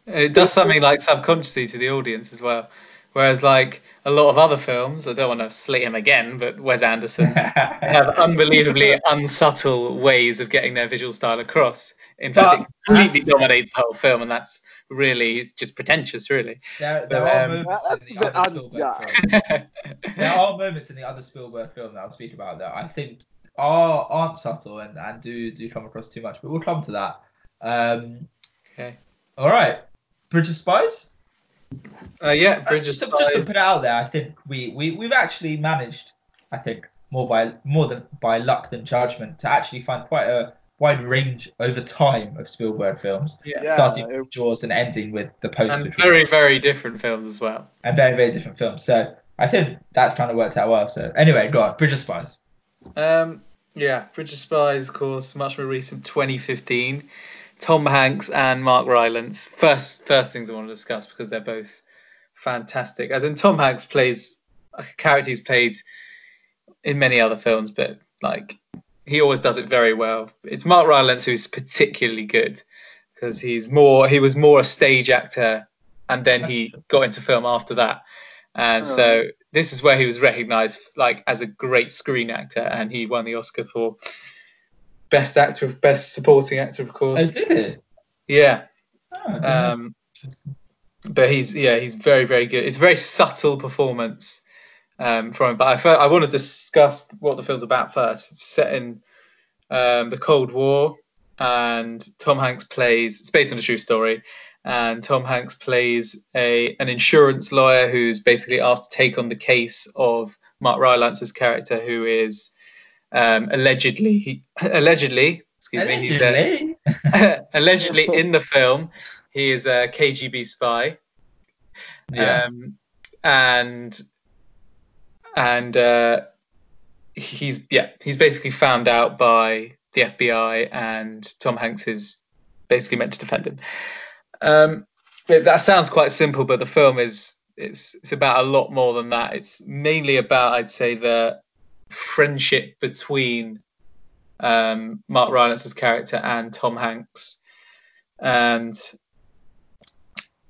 it does something like subconsciously to the audience as well. Whereas like a lot of other films, I don't want to slate him again, but Wes Anderson (laughs) have unbelievably unsubtle ways of getting their visual style across. In fact, it completely dominates the whole film, and that's really just pretentious, really. There, there But, are um, moments in the other un- Spielberg film. There are moments in the other Spielberg film that I'll speak about that I think are aren't subtle and, and do do come across too much, but we'll come to that. Um, Okay. all right, Bridge of Spies. Uh, yeah, Uh, Bridge of just, to, just to put it out there, I think we, we we've actually managed, I think more by more than by luck than judgment, to actually find quite a wide range over time of Spielberg films, Yeah. Yeah, starting it- with Jaws and ending with The Post, And which was- very, very different films as well. and very very different films. So I think that's kind of worked out well. So anyway, go on, Bridge of Spies. Um, yeah, Bridge of Spies, of course, much more recent, 2015. Tom Hanks and Mark Rylance. First, first things I want to discuss because they're both fantastic. As in, Tom Hanks plays a character he's played in many other films, but like he always does it very well. It's Mark Rylance who's particularly good because he's more he was more a stage actor, and then That's he interesting. got into film after that. And so this is where he was recognized like as a great screen actor, and he won the Oscar for best actor, best supporting actor, of Oh, course. did it? Yeah. Oh, I. Um, but he's yeah he's very very good. It's a very subtle performance um, from. But I I want to discuss what the film's about first. It's set in um, the Cold War, and Tom Hanks plays. It's based on a true story, and Tom Hanks plays a an insurance lawyer who's basically asked to take on the case of Mark Rylance's character, who is um, allegedly he, allegedly excuse me he's there Allegedly. (laughs) allegedly (laughs) in the film he is a KGB spy Yeah. um, and and uh, he's yeah he's basically found out by the FBI and Tom Hanks is basically meant to defend him. Um, that sounds quite simple but the film is it's it's about a lot more than that. It's mainly about I'd say the friendship between um, Mark Rylance's character and Tom Hanks. And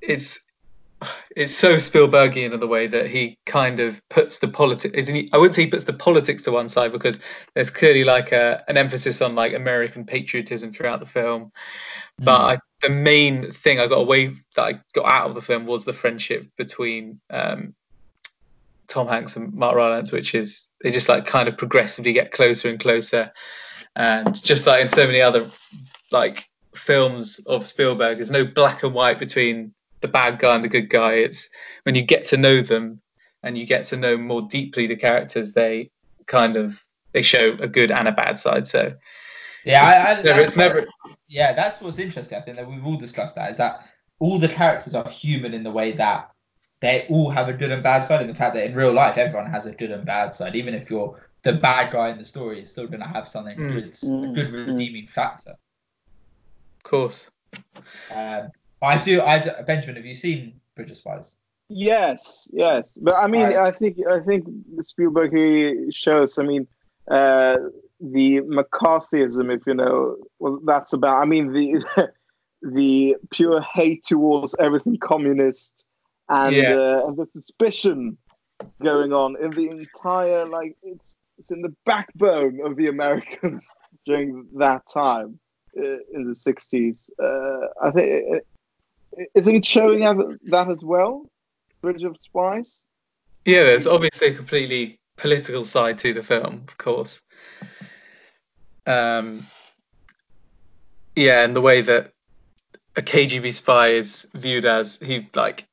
it's it's so Spielbergian in the way that he kind of puts the politics. I wouldn't say he puts the politics to one side because there's clearly like a an emphasis on like American patriotism throughout the film. But I, the main thing I got away that I got out of the film was the friendship between um, Tom Hanks and Mark Rylance, which is they just like kind of progressively get closer and closer, and just like in so many other like films of Spielberg, there's no black and white between the bad guy and the good guy. It's when you get to know them and you get to know more deeply the characters, they kind of they show a good and a bad side. So yeah, I, I, never, that's it's never yeah, that's what's interesting. I think that we've all discussed that is that all the characters are human in the way that they all have a good and bad side, and the fact that in real life everyone has a good and bad side. Even if you're the bad guy in the story, it's still going to have something Mm. good, a good Mm. redeeming factor. of course. Um, I do. I do, Benjamin, have you seen Bridge of Spies? Yes, yes, but I mean, Right. I think I think Spielberg he shows. I mean, uh, the McCarthyism, if you know, well, that's about. I mean, the (laughs) the pure hate towards everything communist and Yeah. uh, and the suspicion going on in the entire like it's it's in the backbone of the Americans (laughs) during that time uh, in the 60s. Uh, I think isn't it showing that as well? Bridge of Spies. Yeah, there's obviously a completely political side to the film, of course. Um, yeah, and the way that a KGB spy is viewed as he like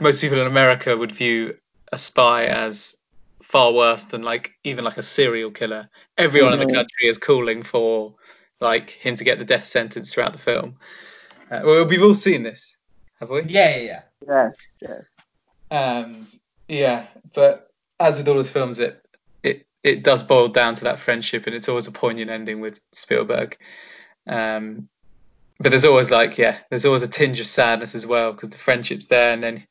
most people in America would view a spy as far worse than like even like a serial killer. Everyone in the country is calling for like him to get the death sentence throughout the film. Uh, well, we've all seen this, have we? Yeah, yeah, yeah. Yes, yes. And yeah, but as with all his films, it it it does boil down to that friendship, and it's always a poignant ending with Spielberg. Um, but there's always like yeah, there's always a tinge of sadness as well because the friendship's there, and then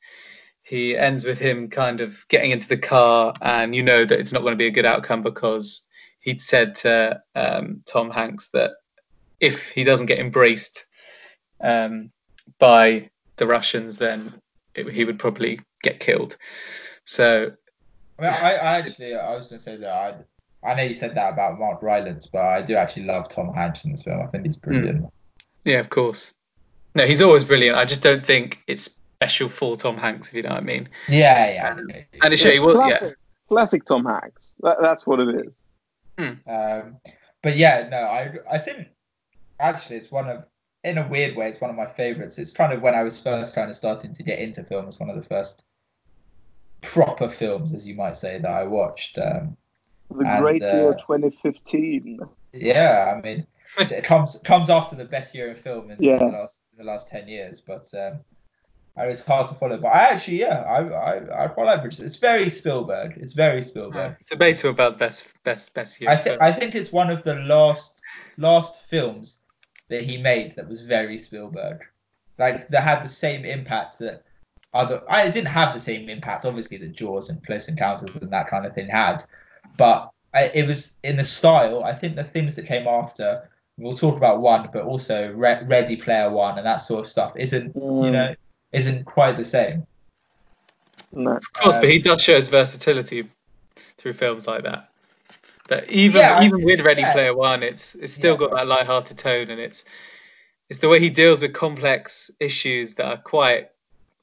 he ends with him kind of getting into the car, and you know that it's not going to be a good outcome because he'd said to um, Tom Hanks that if he doesn't get embraced um, by the Russians, then it, he would probably get killed. So I, mean, I, I actually, I was going to say that I, I know you said that about Mark Rylance, but I do actually love Tom Hanks in this film. I think he's brilliant. yeah, of course. No, he's always brilliant. I just don't think it's special for Tom Hanks, if you know what I mean. Yeah, yeah. okay. And it's, he It's was, classic, yeah. classic Tom Hanks. That, that's what it is. Um, but yeah, no, I, I think actually it's one of, in a weird way, it's one of my favorites. It's kind of when I was first kind of starting to get into film. It's one of the first proper films, as you might say, that I watched. Um, The And, great year uh, 2015. Yeah, I mean, it comes comes after the best year in film in, Yeah. the last in the last ten years, but um, it was hard to follow. But I actually, yeah, I I, I quite like Bridges. It's very Spielberg. It's very Spielberg. (laughs) Debatable about best best best year. I think I think it's one of the last last films that he made that was very Spielberg. Like that had the same impact that other. I didn't have the same impact, obviously, that Jaws and Close Encounters and that kind of thing had, but I, it was in the style. I think the things that came after. We'll talk about one, but also Re- Ready Player One and that sort of stuff isn't you Mm. know isn't quite the same. No. Of course, Um, but he does show his versatility through films like that. That even Yeah, even with Ready yeah. Player One, it's it's still Yeah. got that light-hearted tone, and it's it's the way he deals with complex issues that are quite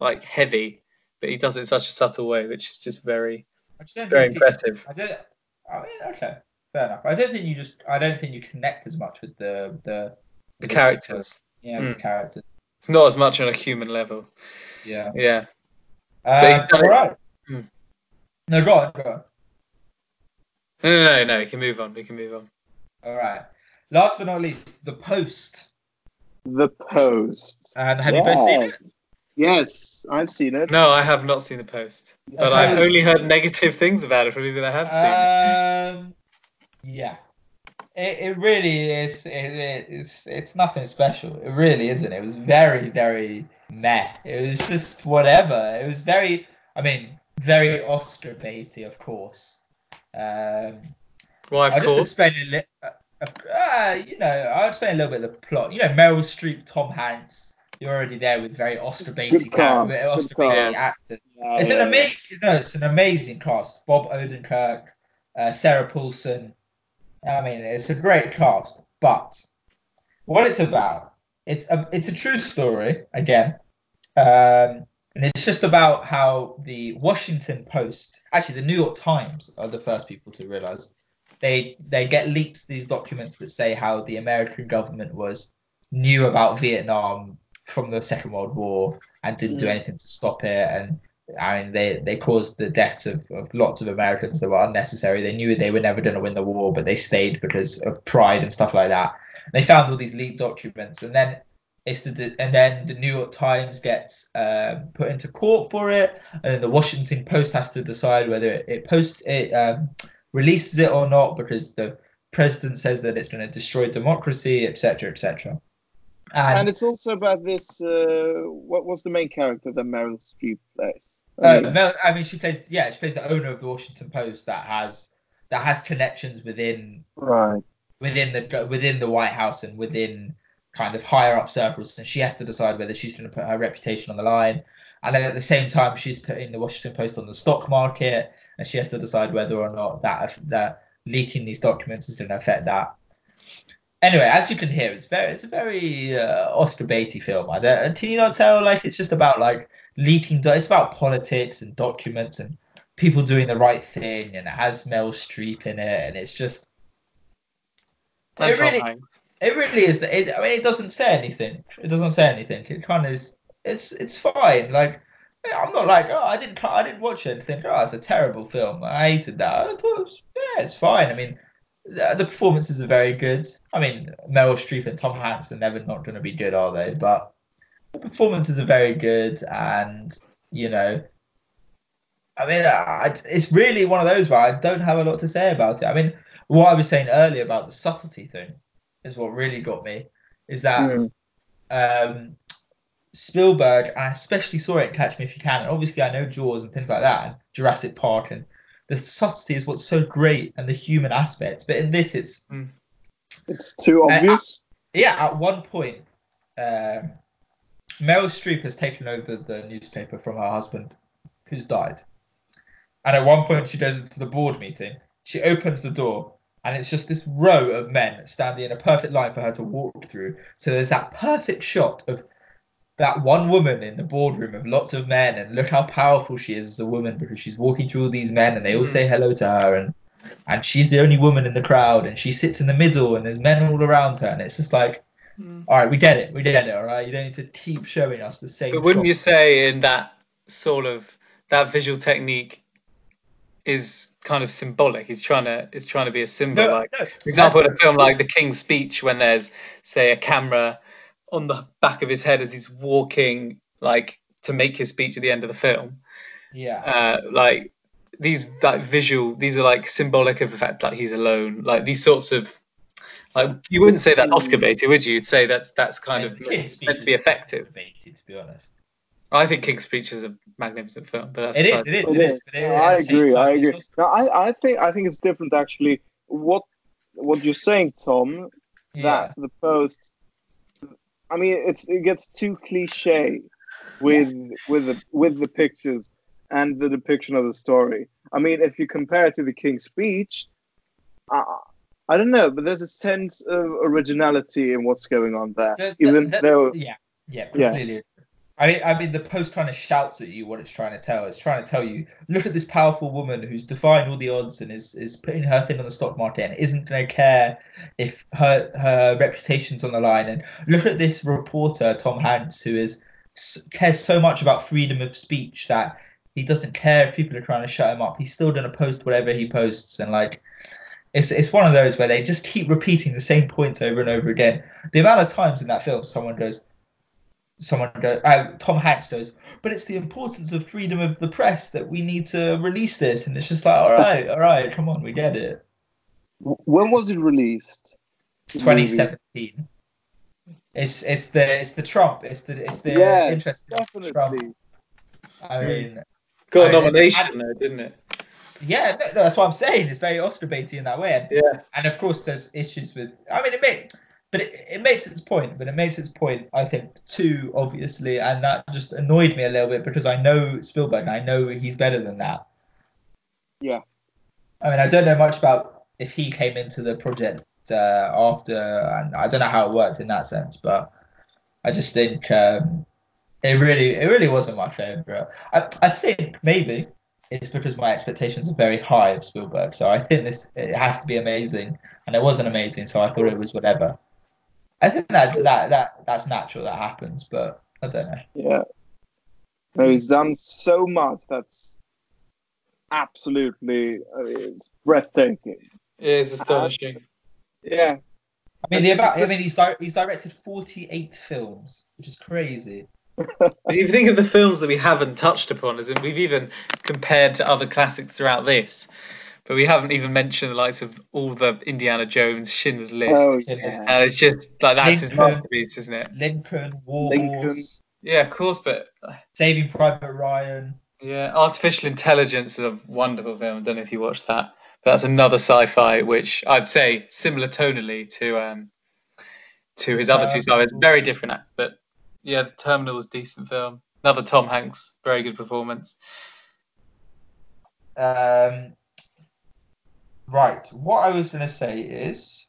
like heavy, but he does it in such a subtle way, which is just very just very impressive. I don't. I mean, okay, fair enough. I don't think you just. I don't think you connect as much with the the The characters, Yeah, Mm. the characters. it's not as much on a human level. Yeah. Yeah, Uh, he's done all right. Hmm. No, go on, go on. No, no, no, no. We can move on. We can move on. All right. Last but not least, The Post. The Post. And have you both seen it? Yes, I've seen it. No, I have not seen the post, but Okay. I've only heard negative things about it from people that have seen it. Um, yeah. It, it really is. It, it, it's it's nothing special. It really isn't. It was very very meh. It was just whatever. It was very. I mean, very Oscar baity, of course. Um, Why, I'll of just course. explain a little. Uh, uh, you know, I'll explain a little bit of the plot. You know, Meryl Streep, Tom Hanks. You're already there with very Oscar baity cast, characters, Oscar baity actors. Yeah, It's an yeah, amazing, no, it's an amazing cast. Bob Odenkirk, uh, Sarah Paulson. I mean, it's a great cast. But what it's about, it's a, it's a true story again, um, and it's just about how the Washington Post, actually the New York Times, are the first people to realize they they get leaked these documents that say how the American government was knew about Vietnam from the Second World War and didn't do Mm. anything to stop it and I mean they they caused the deaths of, of lots of Americans that were unnecessary. They knew they were never going to win the war, but they stayed because of pride and stuff like that. They found all these leaked documents, and then it's the and then the New York Times gets um, put into court for it, and then the Washington Post has to decide whether it, it post it um, releases it or not because the president says that it's going to destroy democracy, etc., etc. And And, it's also about this. Uh, what was the main character that Meryl Streep plays? uh, Mel, I mean, she plays yeah, she plays the owner of the Washington Post that has that has connections within right. within the within the White House and within kind of higher up circles, and she has to decide whether she's going to put her reputation on the line. And then at the same time, she's putting the Washington Post on the stock market, and she has to decide whether or not that that leaking these documents is going to affect that. Anyway, as you can hear, it's very it's a very uh, Oscar baity film. I don't, can you not tell? Like it's just about like leaking. It's about politics and documents and people doing the right thing, and it has Mel Streep in it, and it's just And it really-. It really is. It, I mean, it doesn't say anything. It doesn't say anything. It kind of is. It's it's fine. Like I'm not like oh I didn't I didn't watch it and think oh it's a terrible film. I hated that. I thought it was, yeah it's fine. I mean the, the performances are very good. I mean Meryl Streep and Tom Hanks are never not going to be good, are they? But the performances are very good, and you know. I mean, I, it's really one of those where I don't have a lot to say about it. I mean, what I was saying earlier about the subtlety thing is what really got me. Is that Mm. um, Spielberg, and I especially saw it in Catch Me If You Can, and obviously I know Jaws and things like that, and Jurassic Park, and the subtlety is what's so great, and the human aspect. But in this, it's It's too Uh, obvious. yeah. At one point, um, Meryl Streep has taken over the newspaper from her husband, who's died. And at one point, she goes into the board meeting. She opens the door, and it's just this row of men standing in a perfect line for her to walk through. So there's that perfect shot of that one woman in the boardroom of lots of men, and look how powerful she is as a woman because she's walking through all these men, and they all Mm. say hello to her, and and she's the only woman in the crowd, and she sits in the middle, and there's men all around her, and it's just like, all right, we get it, we get it, all right. You don't need to keep showing us the same. But wouldn't shot. you say in that sort of that visual technique is kind of symbolic? It's trying to it's trying to be a symbol. No, like no. for example, in a film like The King's Speech, when there's say a camera on the back of his head as he's walking, like to make his speech at the end of the film. Yeah. Uh, like these like visual, these are like symbolic of the fact that he's alone. Like these sorts of like you wouldn't say that Oscar baited, would you? You'd say that's that's kind of meant to be effective. debated, to be honest. I think King's Speech is a magnificent film, but that's it is, it is, it, it is. is. But it, No, at I the same agree. I time, it's agree. also- No, I, I think I think it's different actually. What what you're saying, Tom, yeah. that the post. I mean, it's it gets too cliche with with the with the pictures and the depiction of the story. I mean, if you compare it to the King's Speech, I, I don't know, but there's a sense of originality in what's going on there. The- the- even the- though, yeah, yeah, Yeah. I mean, I mean, the post kind of shouts at you what it's trying to tell. It's trying to tell you, look at this powerful woman who's defying all the odds and is, is putting her thing on the stock market and isn't going to care if her her reputation's on the line. And look at this reporter Tom Hanks who is cares so much about freedom of speech that he doesn't care if people are trying to shut him up. He's still going to post whatever he posts and like. It's, it's one of those where they just keep repeating the same points over and over again. The amount of times in that film someone goes, someone goes, uh, Tom Hanks goes, but it's the importance of freedom of the press that we need to release this, and it's just like, all right, all right, come on, we get it. when was it released? 2017. It's it's the it's the Trump. It's the it's the Yeah, interesting Trump. Definitely. I mean, got a I mean, nomination though, didn't it? yeah, no, no, that's what I'm saying. It's very Oscar baity in that way, and Yeah. and of course there's issues with. I mean, it may, but it, it makes its point. But it makes its point, I think, too obviously, and that just annoyed me a little bit because I know Spielberg. and I know he's better than that. Yeah. I mean, I don't know much about if he came into the project uh, after, and I don't know how it worked in that sense, but I just think um, it really, it really wasn't my favorite. I, I think maybe it's because my expectations are very high of Spielberg, so I think this it has to be amazing, and it wasn't amazing, so I thought it was whatever. I think that that that that's natural that happens, but I don't know. Yeah. No, he's done so much that's absolutely I mean, it's breathtaking. It is astonishing. Yeah. I mean, the about I mean, he's di- he's directed 48 films, which is crazy. (laughs) If you think of the films that we haven't touched upon, as in we've even compared to other classics throughout this, but we haven't even mentioned the likes of all the Indiana Jones, Schindler's List. Oh, yeah. and it's just like that's his masterpiece, isn't it? Lincoln, War Lincoln. Yeah, of course, but Saving Private Ryan. yeah, Artificial Intelligence is a wonderful film. I don't know if you watched that, but that's another sci-fi which I'd say similar tonally to um to his other two sci-fi. It's very different, but yeah, The Terminal was a decent film. Another Tom Hanks, very good performance. Um, right. What I was going to say is,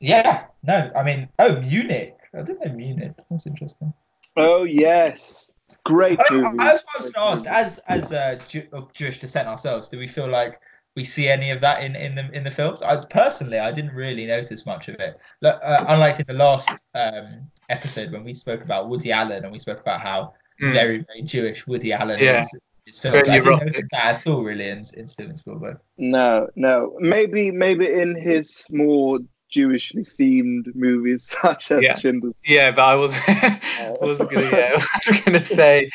yeah, no, I mean, oh, Munich. I didn't know Munich. That's interesting. Oh yes. Great I, movie. I was, I was going to ask, as as uh, Jew, of Jewish descent ourselves, do we feel like we see any of that in, in the in the films? I personally, I didn't really notice much of it. Look, uh, unlike in the last um, episode when we spoke about Woody Allen and we spoke about how Mm. very very Jewish Woody Allen Yeah. is. Is filmed. Very I didn't neurotic. notice that at all, really, in, in Steven Spielberg. No, no. Maybe maybe in his more Jewishly themed movies (laughs) such as Yeah. Schindler's Yeah, but I was (laughs) I wasn't gonna yeah, (laughs) I was gonna say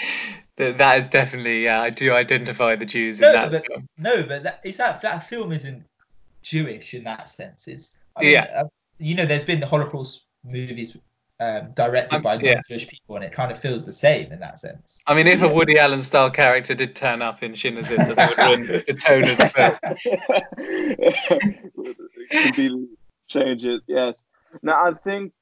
that that is definitely yeah, I do identify the Jews in No, that but film. no, but that is that that film isn't Jewish in that sense. It's I mean, Yeah. uh, you know, there's been the Holocaust movies um, directed Um, by yeah. non-Jewish people, and it kind of feels the same in that sense. I mean, if a Woody Allen style character did turn up in Schindler's List, I think it would ruin the tone of the film. (laughs) Completely change it. Yes. Now I think.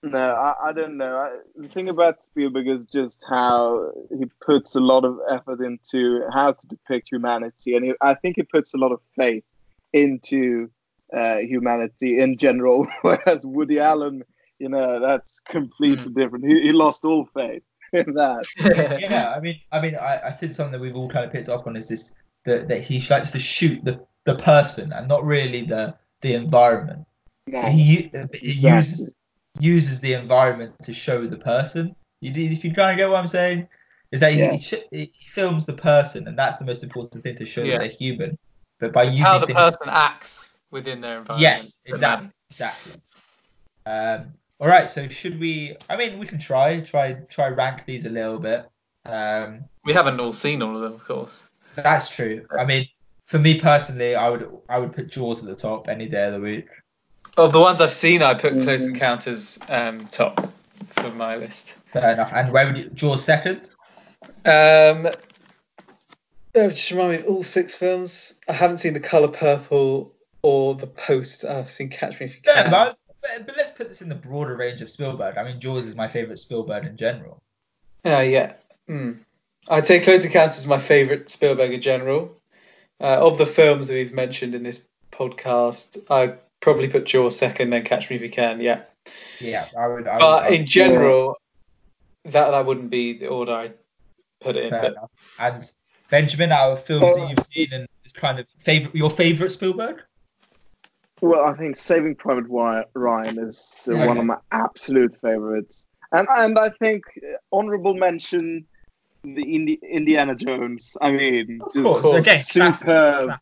No, I, I don't know. I, the thing about Spielberg is just how he puts a lot of effort into how to depict humanity, and he, I think he puts a lot of faith into uh, humanity in general. (laughs) Whereas Woody Allen, you know, that's completely different. He, he lost all faith in that. (laughs) (laughs) yeah, I mean, I mean, I, I think something that we've all kind of picked up on is this that, that he likes to shoot the, the person and not really the the environment. No, He, he exactly. uses uses the environment to show the person. You, if you kind of get what I'm saying, is that he, Yeah. he, sh- he films the person, and that's the most important thing to show Yeah. that they're human. But by using How the things, person acts within their environment. yes, exactly, exactly. Um, all right, so should we? I mean, we can try try try rank these a little bit. Um, We haven't all seen all of them, of course. that's true. I mean, for me personally, I would I would put Jaws at the top any day of the week. Of the ones I've seen, I put Close Mhm. Encounters um, top for my list. Fair enough. And where would you Jaws second? Um, oh, just remind me of all six films. I haven't seen The Color Purple or The Post. I've seen Catch Me If You Can. but, but, but let's put this in the broader range of Spielberg. I mean, Jaws is my favorite Spielberg in general. Uh, yeah. Hmm. I'd say Close Encounters is my favourite Spielberg in general. Uh, of the films that we've mentioned in this podcast, I'd probably put Jaws second, then Catch Me If You Can. Yeah. Yeah, I would. I would But I in would- general, that that wouldn't be the order I put it in. But. And Benjamin, our films Oh. that you've seen and it's kind of favorite, your favorite Spielberg? Well, I think Saving Private Ryan is uh, Okay. one of my absolute favorites, and and I think uh, honorable mention the Indi- Indiana Jones. I mean, Of just course. Again, superb classic, uh,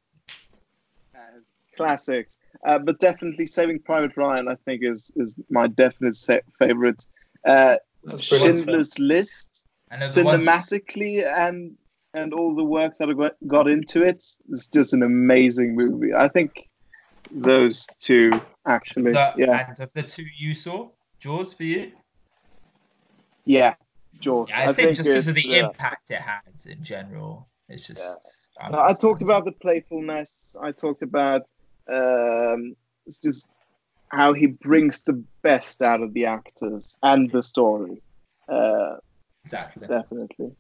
classics. Uh, but definitely Saving Private Ryan, I think, is is my definite sa- favorite. Uh, that's brilliant. Schindler's List, And of ones- cinematically and and all the work that I got- got into it, it's just an amazing movie. I think those two actually, The, yeah, And of the two you saw, Jaws for you? yeah, Jaws. Yeah, I, think, just because of the uh, impact it had in general, it's just. I'm I talked about the playfulness. I talked about um, it's just how he brings the best out of the actors and the story. Uh, exactly. definitely.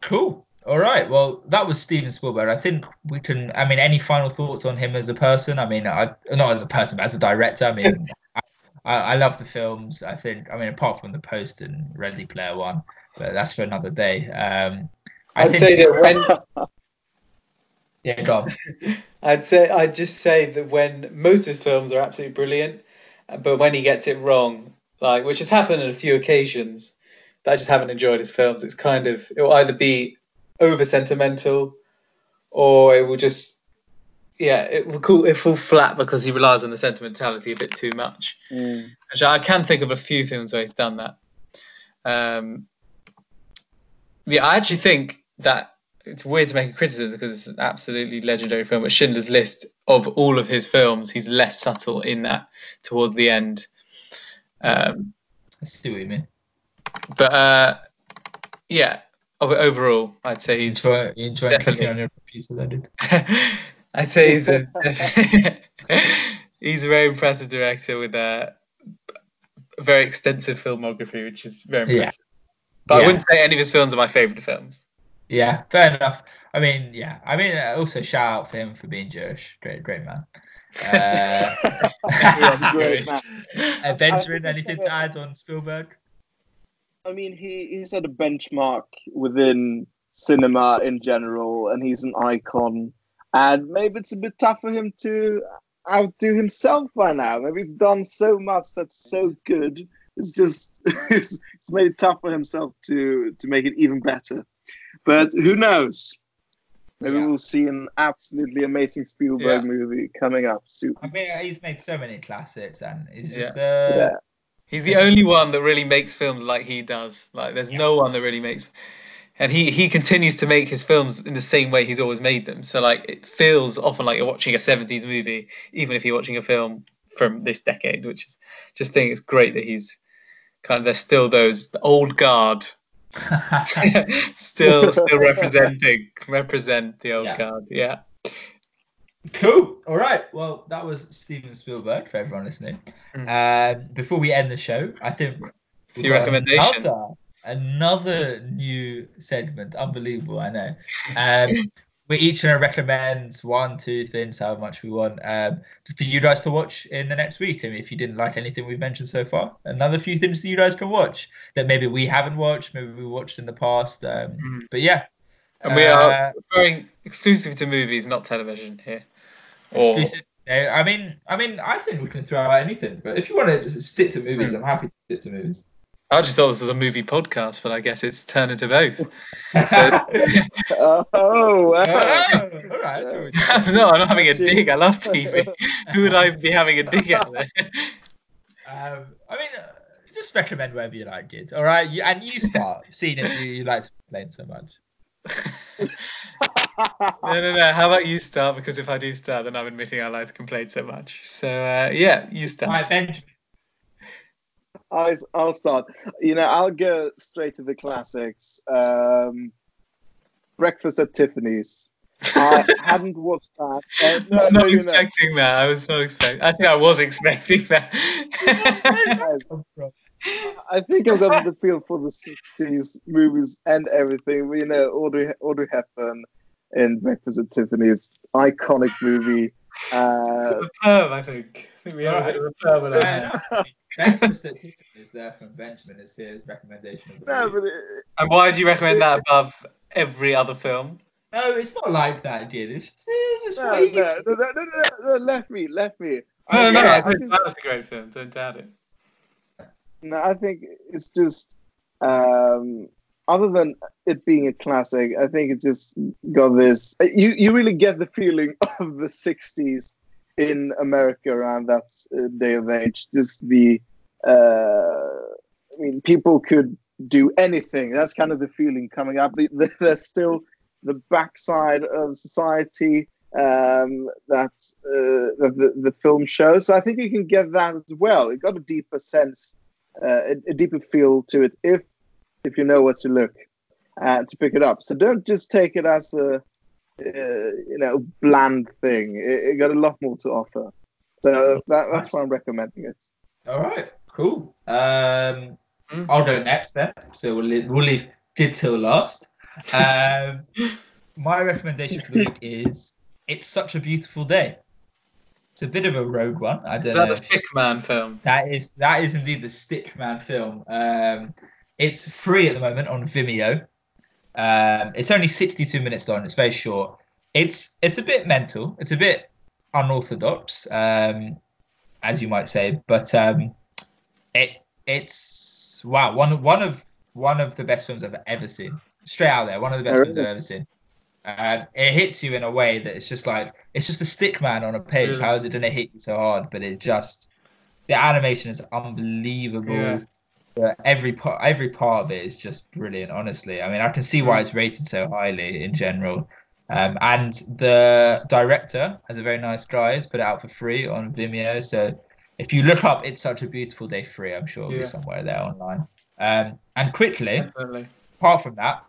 Cool. All right. Well, that was Steven Spielberg. I think we can. I mean, any final thoughts on him as a person? I mean, I not as a person, but as a director. I mean, (laughs) I, I, love the films. I think. I mean, apart from the Post and Ready Player One, but that's for another day. Um, I I'd think, say that when (laughs) Yeah, go on. (laughs) I'd say I'd just say that when most of his films are absolutely brilliant, but when he gets it wrong, like which has happened on a few occasions, that I just haven't enjoyed his films. It's kind of it will either be over sentimental, or it will just yeah it will cool it fall flat because he relies on the sentimentality a bit too much. Mm. Actually, I can think of a few films where he's done that. Um, yeah, I actually think that it's weird to make a criticism because it's an absolutely legendary film. But Schindler's List, of all of his films, he's less subtle in that towards the end. Um, I see what you mean. but uh, yeah, o- overall, I'd say You he's. enjoy, you enjoy definitely- on your computer, then, dude. (laughs) I'd say he's a (laughs) he's a very impressive director with a, a very extensive filmography, which is very impressive. Yeah. impressive. But I wouldn't say any of his films are my favourite films. Yeah, fair enough. I mean, yeah. I mean, uh, also shout out for him for being Jewish. Great, great man. Uh, (laughs) Yes, great man. uh, Benjamin, anything to add on Spielberg? I mean, he, he's at a benchmark within cinema in general, and he's an icon. And maybe it's a bit tough for him to outdo himself by now. Maybe he's done so much that's so good. It's just (laughs) it's, it's made it tough for himself to to make it even better. But who knows? Maybe Yeah. we'll see an absolutely amazing Spielberg Yeah. movie coming up soon. I mean, he's made so many classics, and Yeah. just uh, Yeah. He's the only one that really makes films like he does. Like there's Yeah. no one that really makes and he he continues to make his films in the same way he's always made them. So like it feels often like you're watching a 70s movie even if you're watching a film from this decade, which is just think it's great that he's kind of there's still those the old guard (laughs) (laughs) still still (laughs) representing represent the old Yeah. guard. Yeah. Cool. All right. Well, that was Steven Spielberg for everyone listening. Mm. Um, before we end the show, I think we've Few recommendations. Another, another new segment. Unbelievable. I know. Um, (laughs) we're each going to recommend one, two things, however much we want, um, just for you guys to watch in the next week. I mean, if you didn't like anything we've mentioned so far, another few things that you guys can watch that maybe we haven't watched, maybe we watched in the past. Um, Mhm. But yeah. And we are Uh, referring exclusively to movies, not television here. Or exclusive. No, I mean, I mean, I think we can throw out anything. But if you want to just stick to movies, Hmm. I'm happy to stick to movies. I just thought this was a movie podcast, but I guess it's turned into both. (laughs) oh, Oh, wow. all right. that's what we do. (laughs) no, I'm not having a dig. I love TV. Who would I be having a dig at there? Um, I mean, uh, just recommend whatever you like, kids. All right, you, and you start seeing as you, you like to complain so much. (laughs) No, no, no. How about you start? Because if I do start, then I'm admitting I like to complain so much. So, uh, yeah, you start. All right, Benjamin. I, I'll start. You know, I'll go straight to the classics. Um, Breakfast at Tiffany's. I (laughs) hadn't watched that. Uh, no, not no, not you know, expecting that. I was not expecting. I think I was expecting that. I think I've got the feel for the 60s movies and everything. You know, Audrey, Audrey Hepburn in Breakfast at Tiffany's, iconic movie. Uh, a perm, I think. I think we have a bit (laughs) of a perm in our hands. Breakfast at Tiffany's there from Benjamin is his recommendation of the no, but it, And why do you recommend that above every other film? No, it's not like that, kid. It's just, it's just no, what no, no, no, no, no, no, let me, let me. No, no, no. I I think just- that was a great film. Don't doubt it. No, I think it's just um, other than it being a classic, I think it's just got this. You you really get the feeling (laughs) of the '60s in America around that uh, day of age. Just the, uh, I mean, people could do anything. That's kind of the feeling coming up. The- the- There's still the backside of society um, that uh, the, the film shows. So I think you can get that as well. It got a deeper sense uh, a, a deeper feel to it if if you know where to look uh, to pick it up. So don't just take it as a uh, you know bland thing. It, it got a lot more to offer. So that, that's why I'm recommending it. All right, cool. Um, Mm. I'll go next then. So we'll leave, we'll leave good till last. Um, (laughs) my recommendation for the week is "It's Such a Beautiful Day." It's a bit of a rogue one. I don't Is know. that the if- Stick film? That is that is indeed the Stitchman film. Um, it's free at the moment on Vimeo. Um, it's only 62 minutes long. It's very short. It's it's a bit mental. It's a bit unorthodox, um, as you might say. But um, it it's wow one of one of one of the best films I've ever seen. Straight out there, one of the best Oh, films really? I've ever seen. Um, it hits you in a way that it's just like it's just a stick man on a page. Really? How is it going to hit you so hard? But it just the animation is unbelievable. Yeah. Uh, every part, every part of it is just brilliant. Honestly, I mean, I can see why it's rated so highly in general. Um, and the director has a very nice guy. He's put it out for free on Vimeo. So if you look up "It's Such a Beautiful Day" free, I'm sure it'll Yeah. be somewhere there online. Um, and quickly, Definitely. apart from that,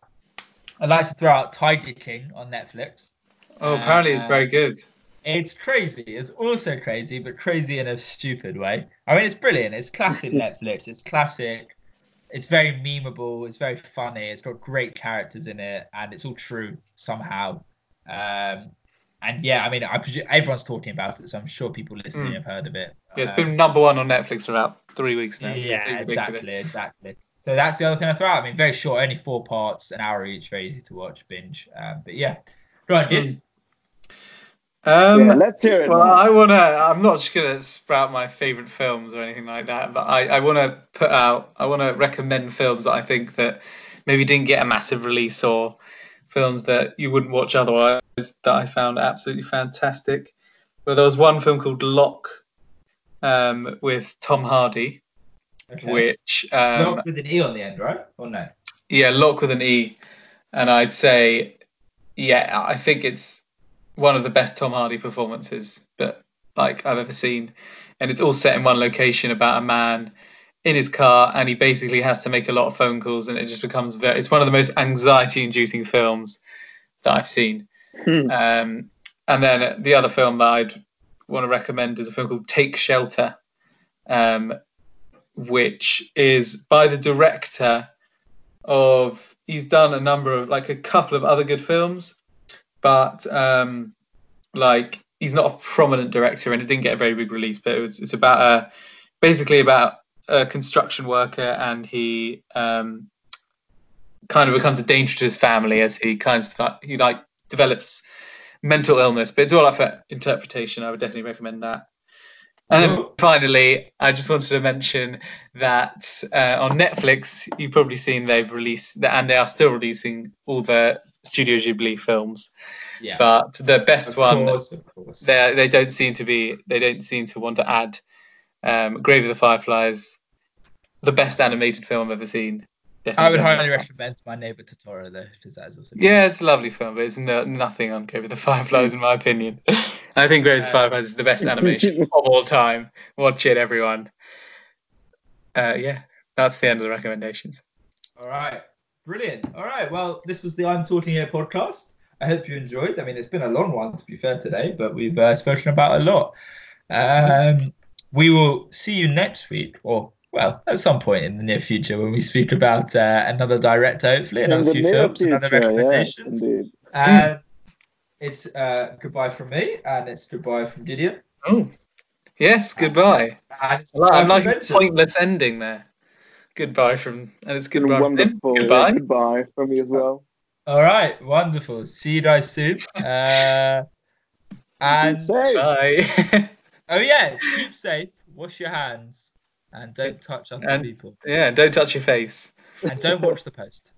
I'd like to throw out Tiger King on Netflix. Oh, apparently it's very good. It's crazy. It's also crazy, but crazy in a stupid way. I mean, it's brilliant. It's classic (laughs) Netflix. It's classic. It's very memeable. It's very funny. It's got great characters in it, and it's all true somehow. Um, and yeah, I mean, I presume everyone's talking about it, so I'm sure people listening Mm. have heard of it. Yeah, it's Um, been number one on Netflix for about three weeks now. so yeah, take a big exactly, exactly. So that's the other thing I throw out. I mean, very short, only four parts, an hour each, very easy to watch, binge. Um, but yeah, right, kids. Um, yeah, let's hear it. Well, now. I wanna. I'm not just gonna sprout my favorite films or anything like that, but I, I wanna put out. I wanna recommend films that I think that maybe didn't get a massive release or films that you wouldn't watch otherwise that I found absolutely fantastic. Well, there was one film called Locke um, with Tom Hardy, Okay. which um, Lock with an E on the end, right? Or no? yeah, Lock with an E, and I'd say, yeah, I think it's one of the best Tom Hardy performances that like I've ever seen, and it's all set in one location about a man in his car, and he basically has to make a lot of phone calls, and it just becomes very. It's one of the most anxiety-inducing films that I've seen. Hmm. Um, and then the other film that I'd want to recommend is a film called Take Shelter, um, which is by the director of. He's done a number of like a couple of other good films, but um, like he's not a prominent director and it didn't get a very big release. But it was it's about a basically about a construction worker and he um, kind of becomes a danger to his family as he kind of he like develops mental illness. But it's all up for interpretation. I would definitely recommend that. And then finally, I just wanted to mention that uh, on Netflix, you've probably seen they've released, and they are still releasing all the Studio Ghibli films. Yeah. But the best of one, of course. they they don't seem to be, they don't seem to want to add um, Grave of the Fireflies, the best animated film I've ever seen. I would Definitely. highly recommend My Neighbor Totoro though, because that is also Yeah, it's a lovely film, but it's no, nothing on Grave of the Fireflies in my opinion. (laughs) I think Grave of the Uh, Fireflies is the best (laughs) animation of all time. Watch it, everyone. Uh, yeah, that's the end of the recommendations. All right, brilliant. All right, well, this was the I'm Talking Here podcast. I hope you enjoyed. I mean, it's been a long one to be fair today, but we've uh, spoken about a lot. Um, we will see you next week, or well, at some point in the near future when we speak about uh, another director, hopefully, another the few films, another future, yes, recommendations. indeed. And it's uh, goodbye from me, and it's goodbye from Gideon. Oh, yes, goodbye. And it's I like, like a pointless ending there. Goodbye from, and it's Been goodbye from him. wonderful. Goodbye. Goodbye from me as well. All right, wonderful. See you guys soon. (laughs) Uh, and. Bye. (laughs) oh yeah, keep safe. Wash your hands, and don't touch other And- people. yeah, don't touch your face. And don't watch the post.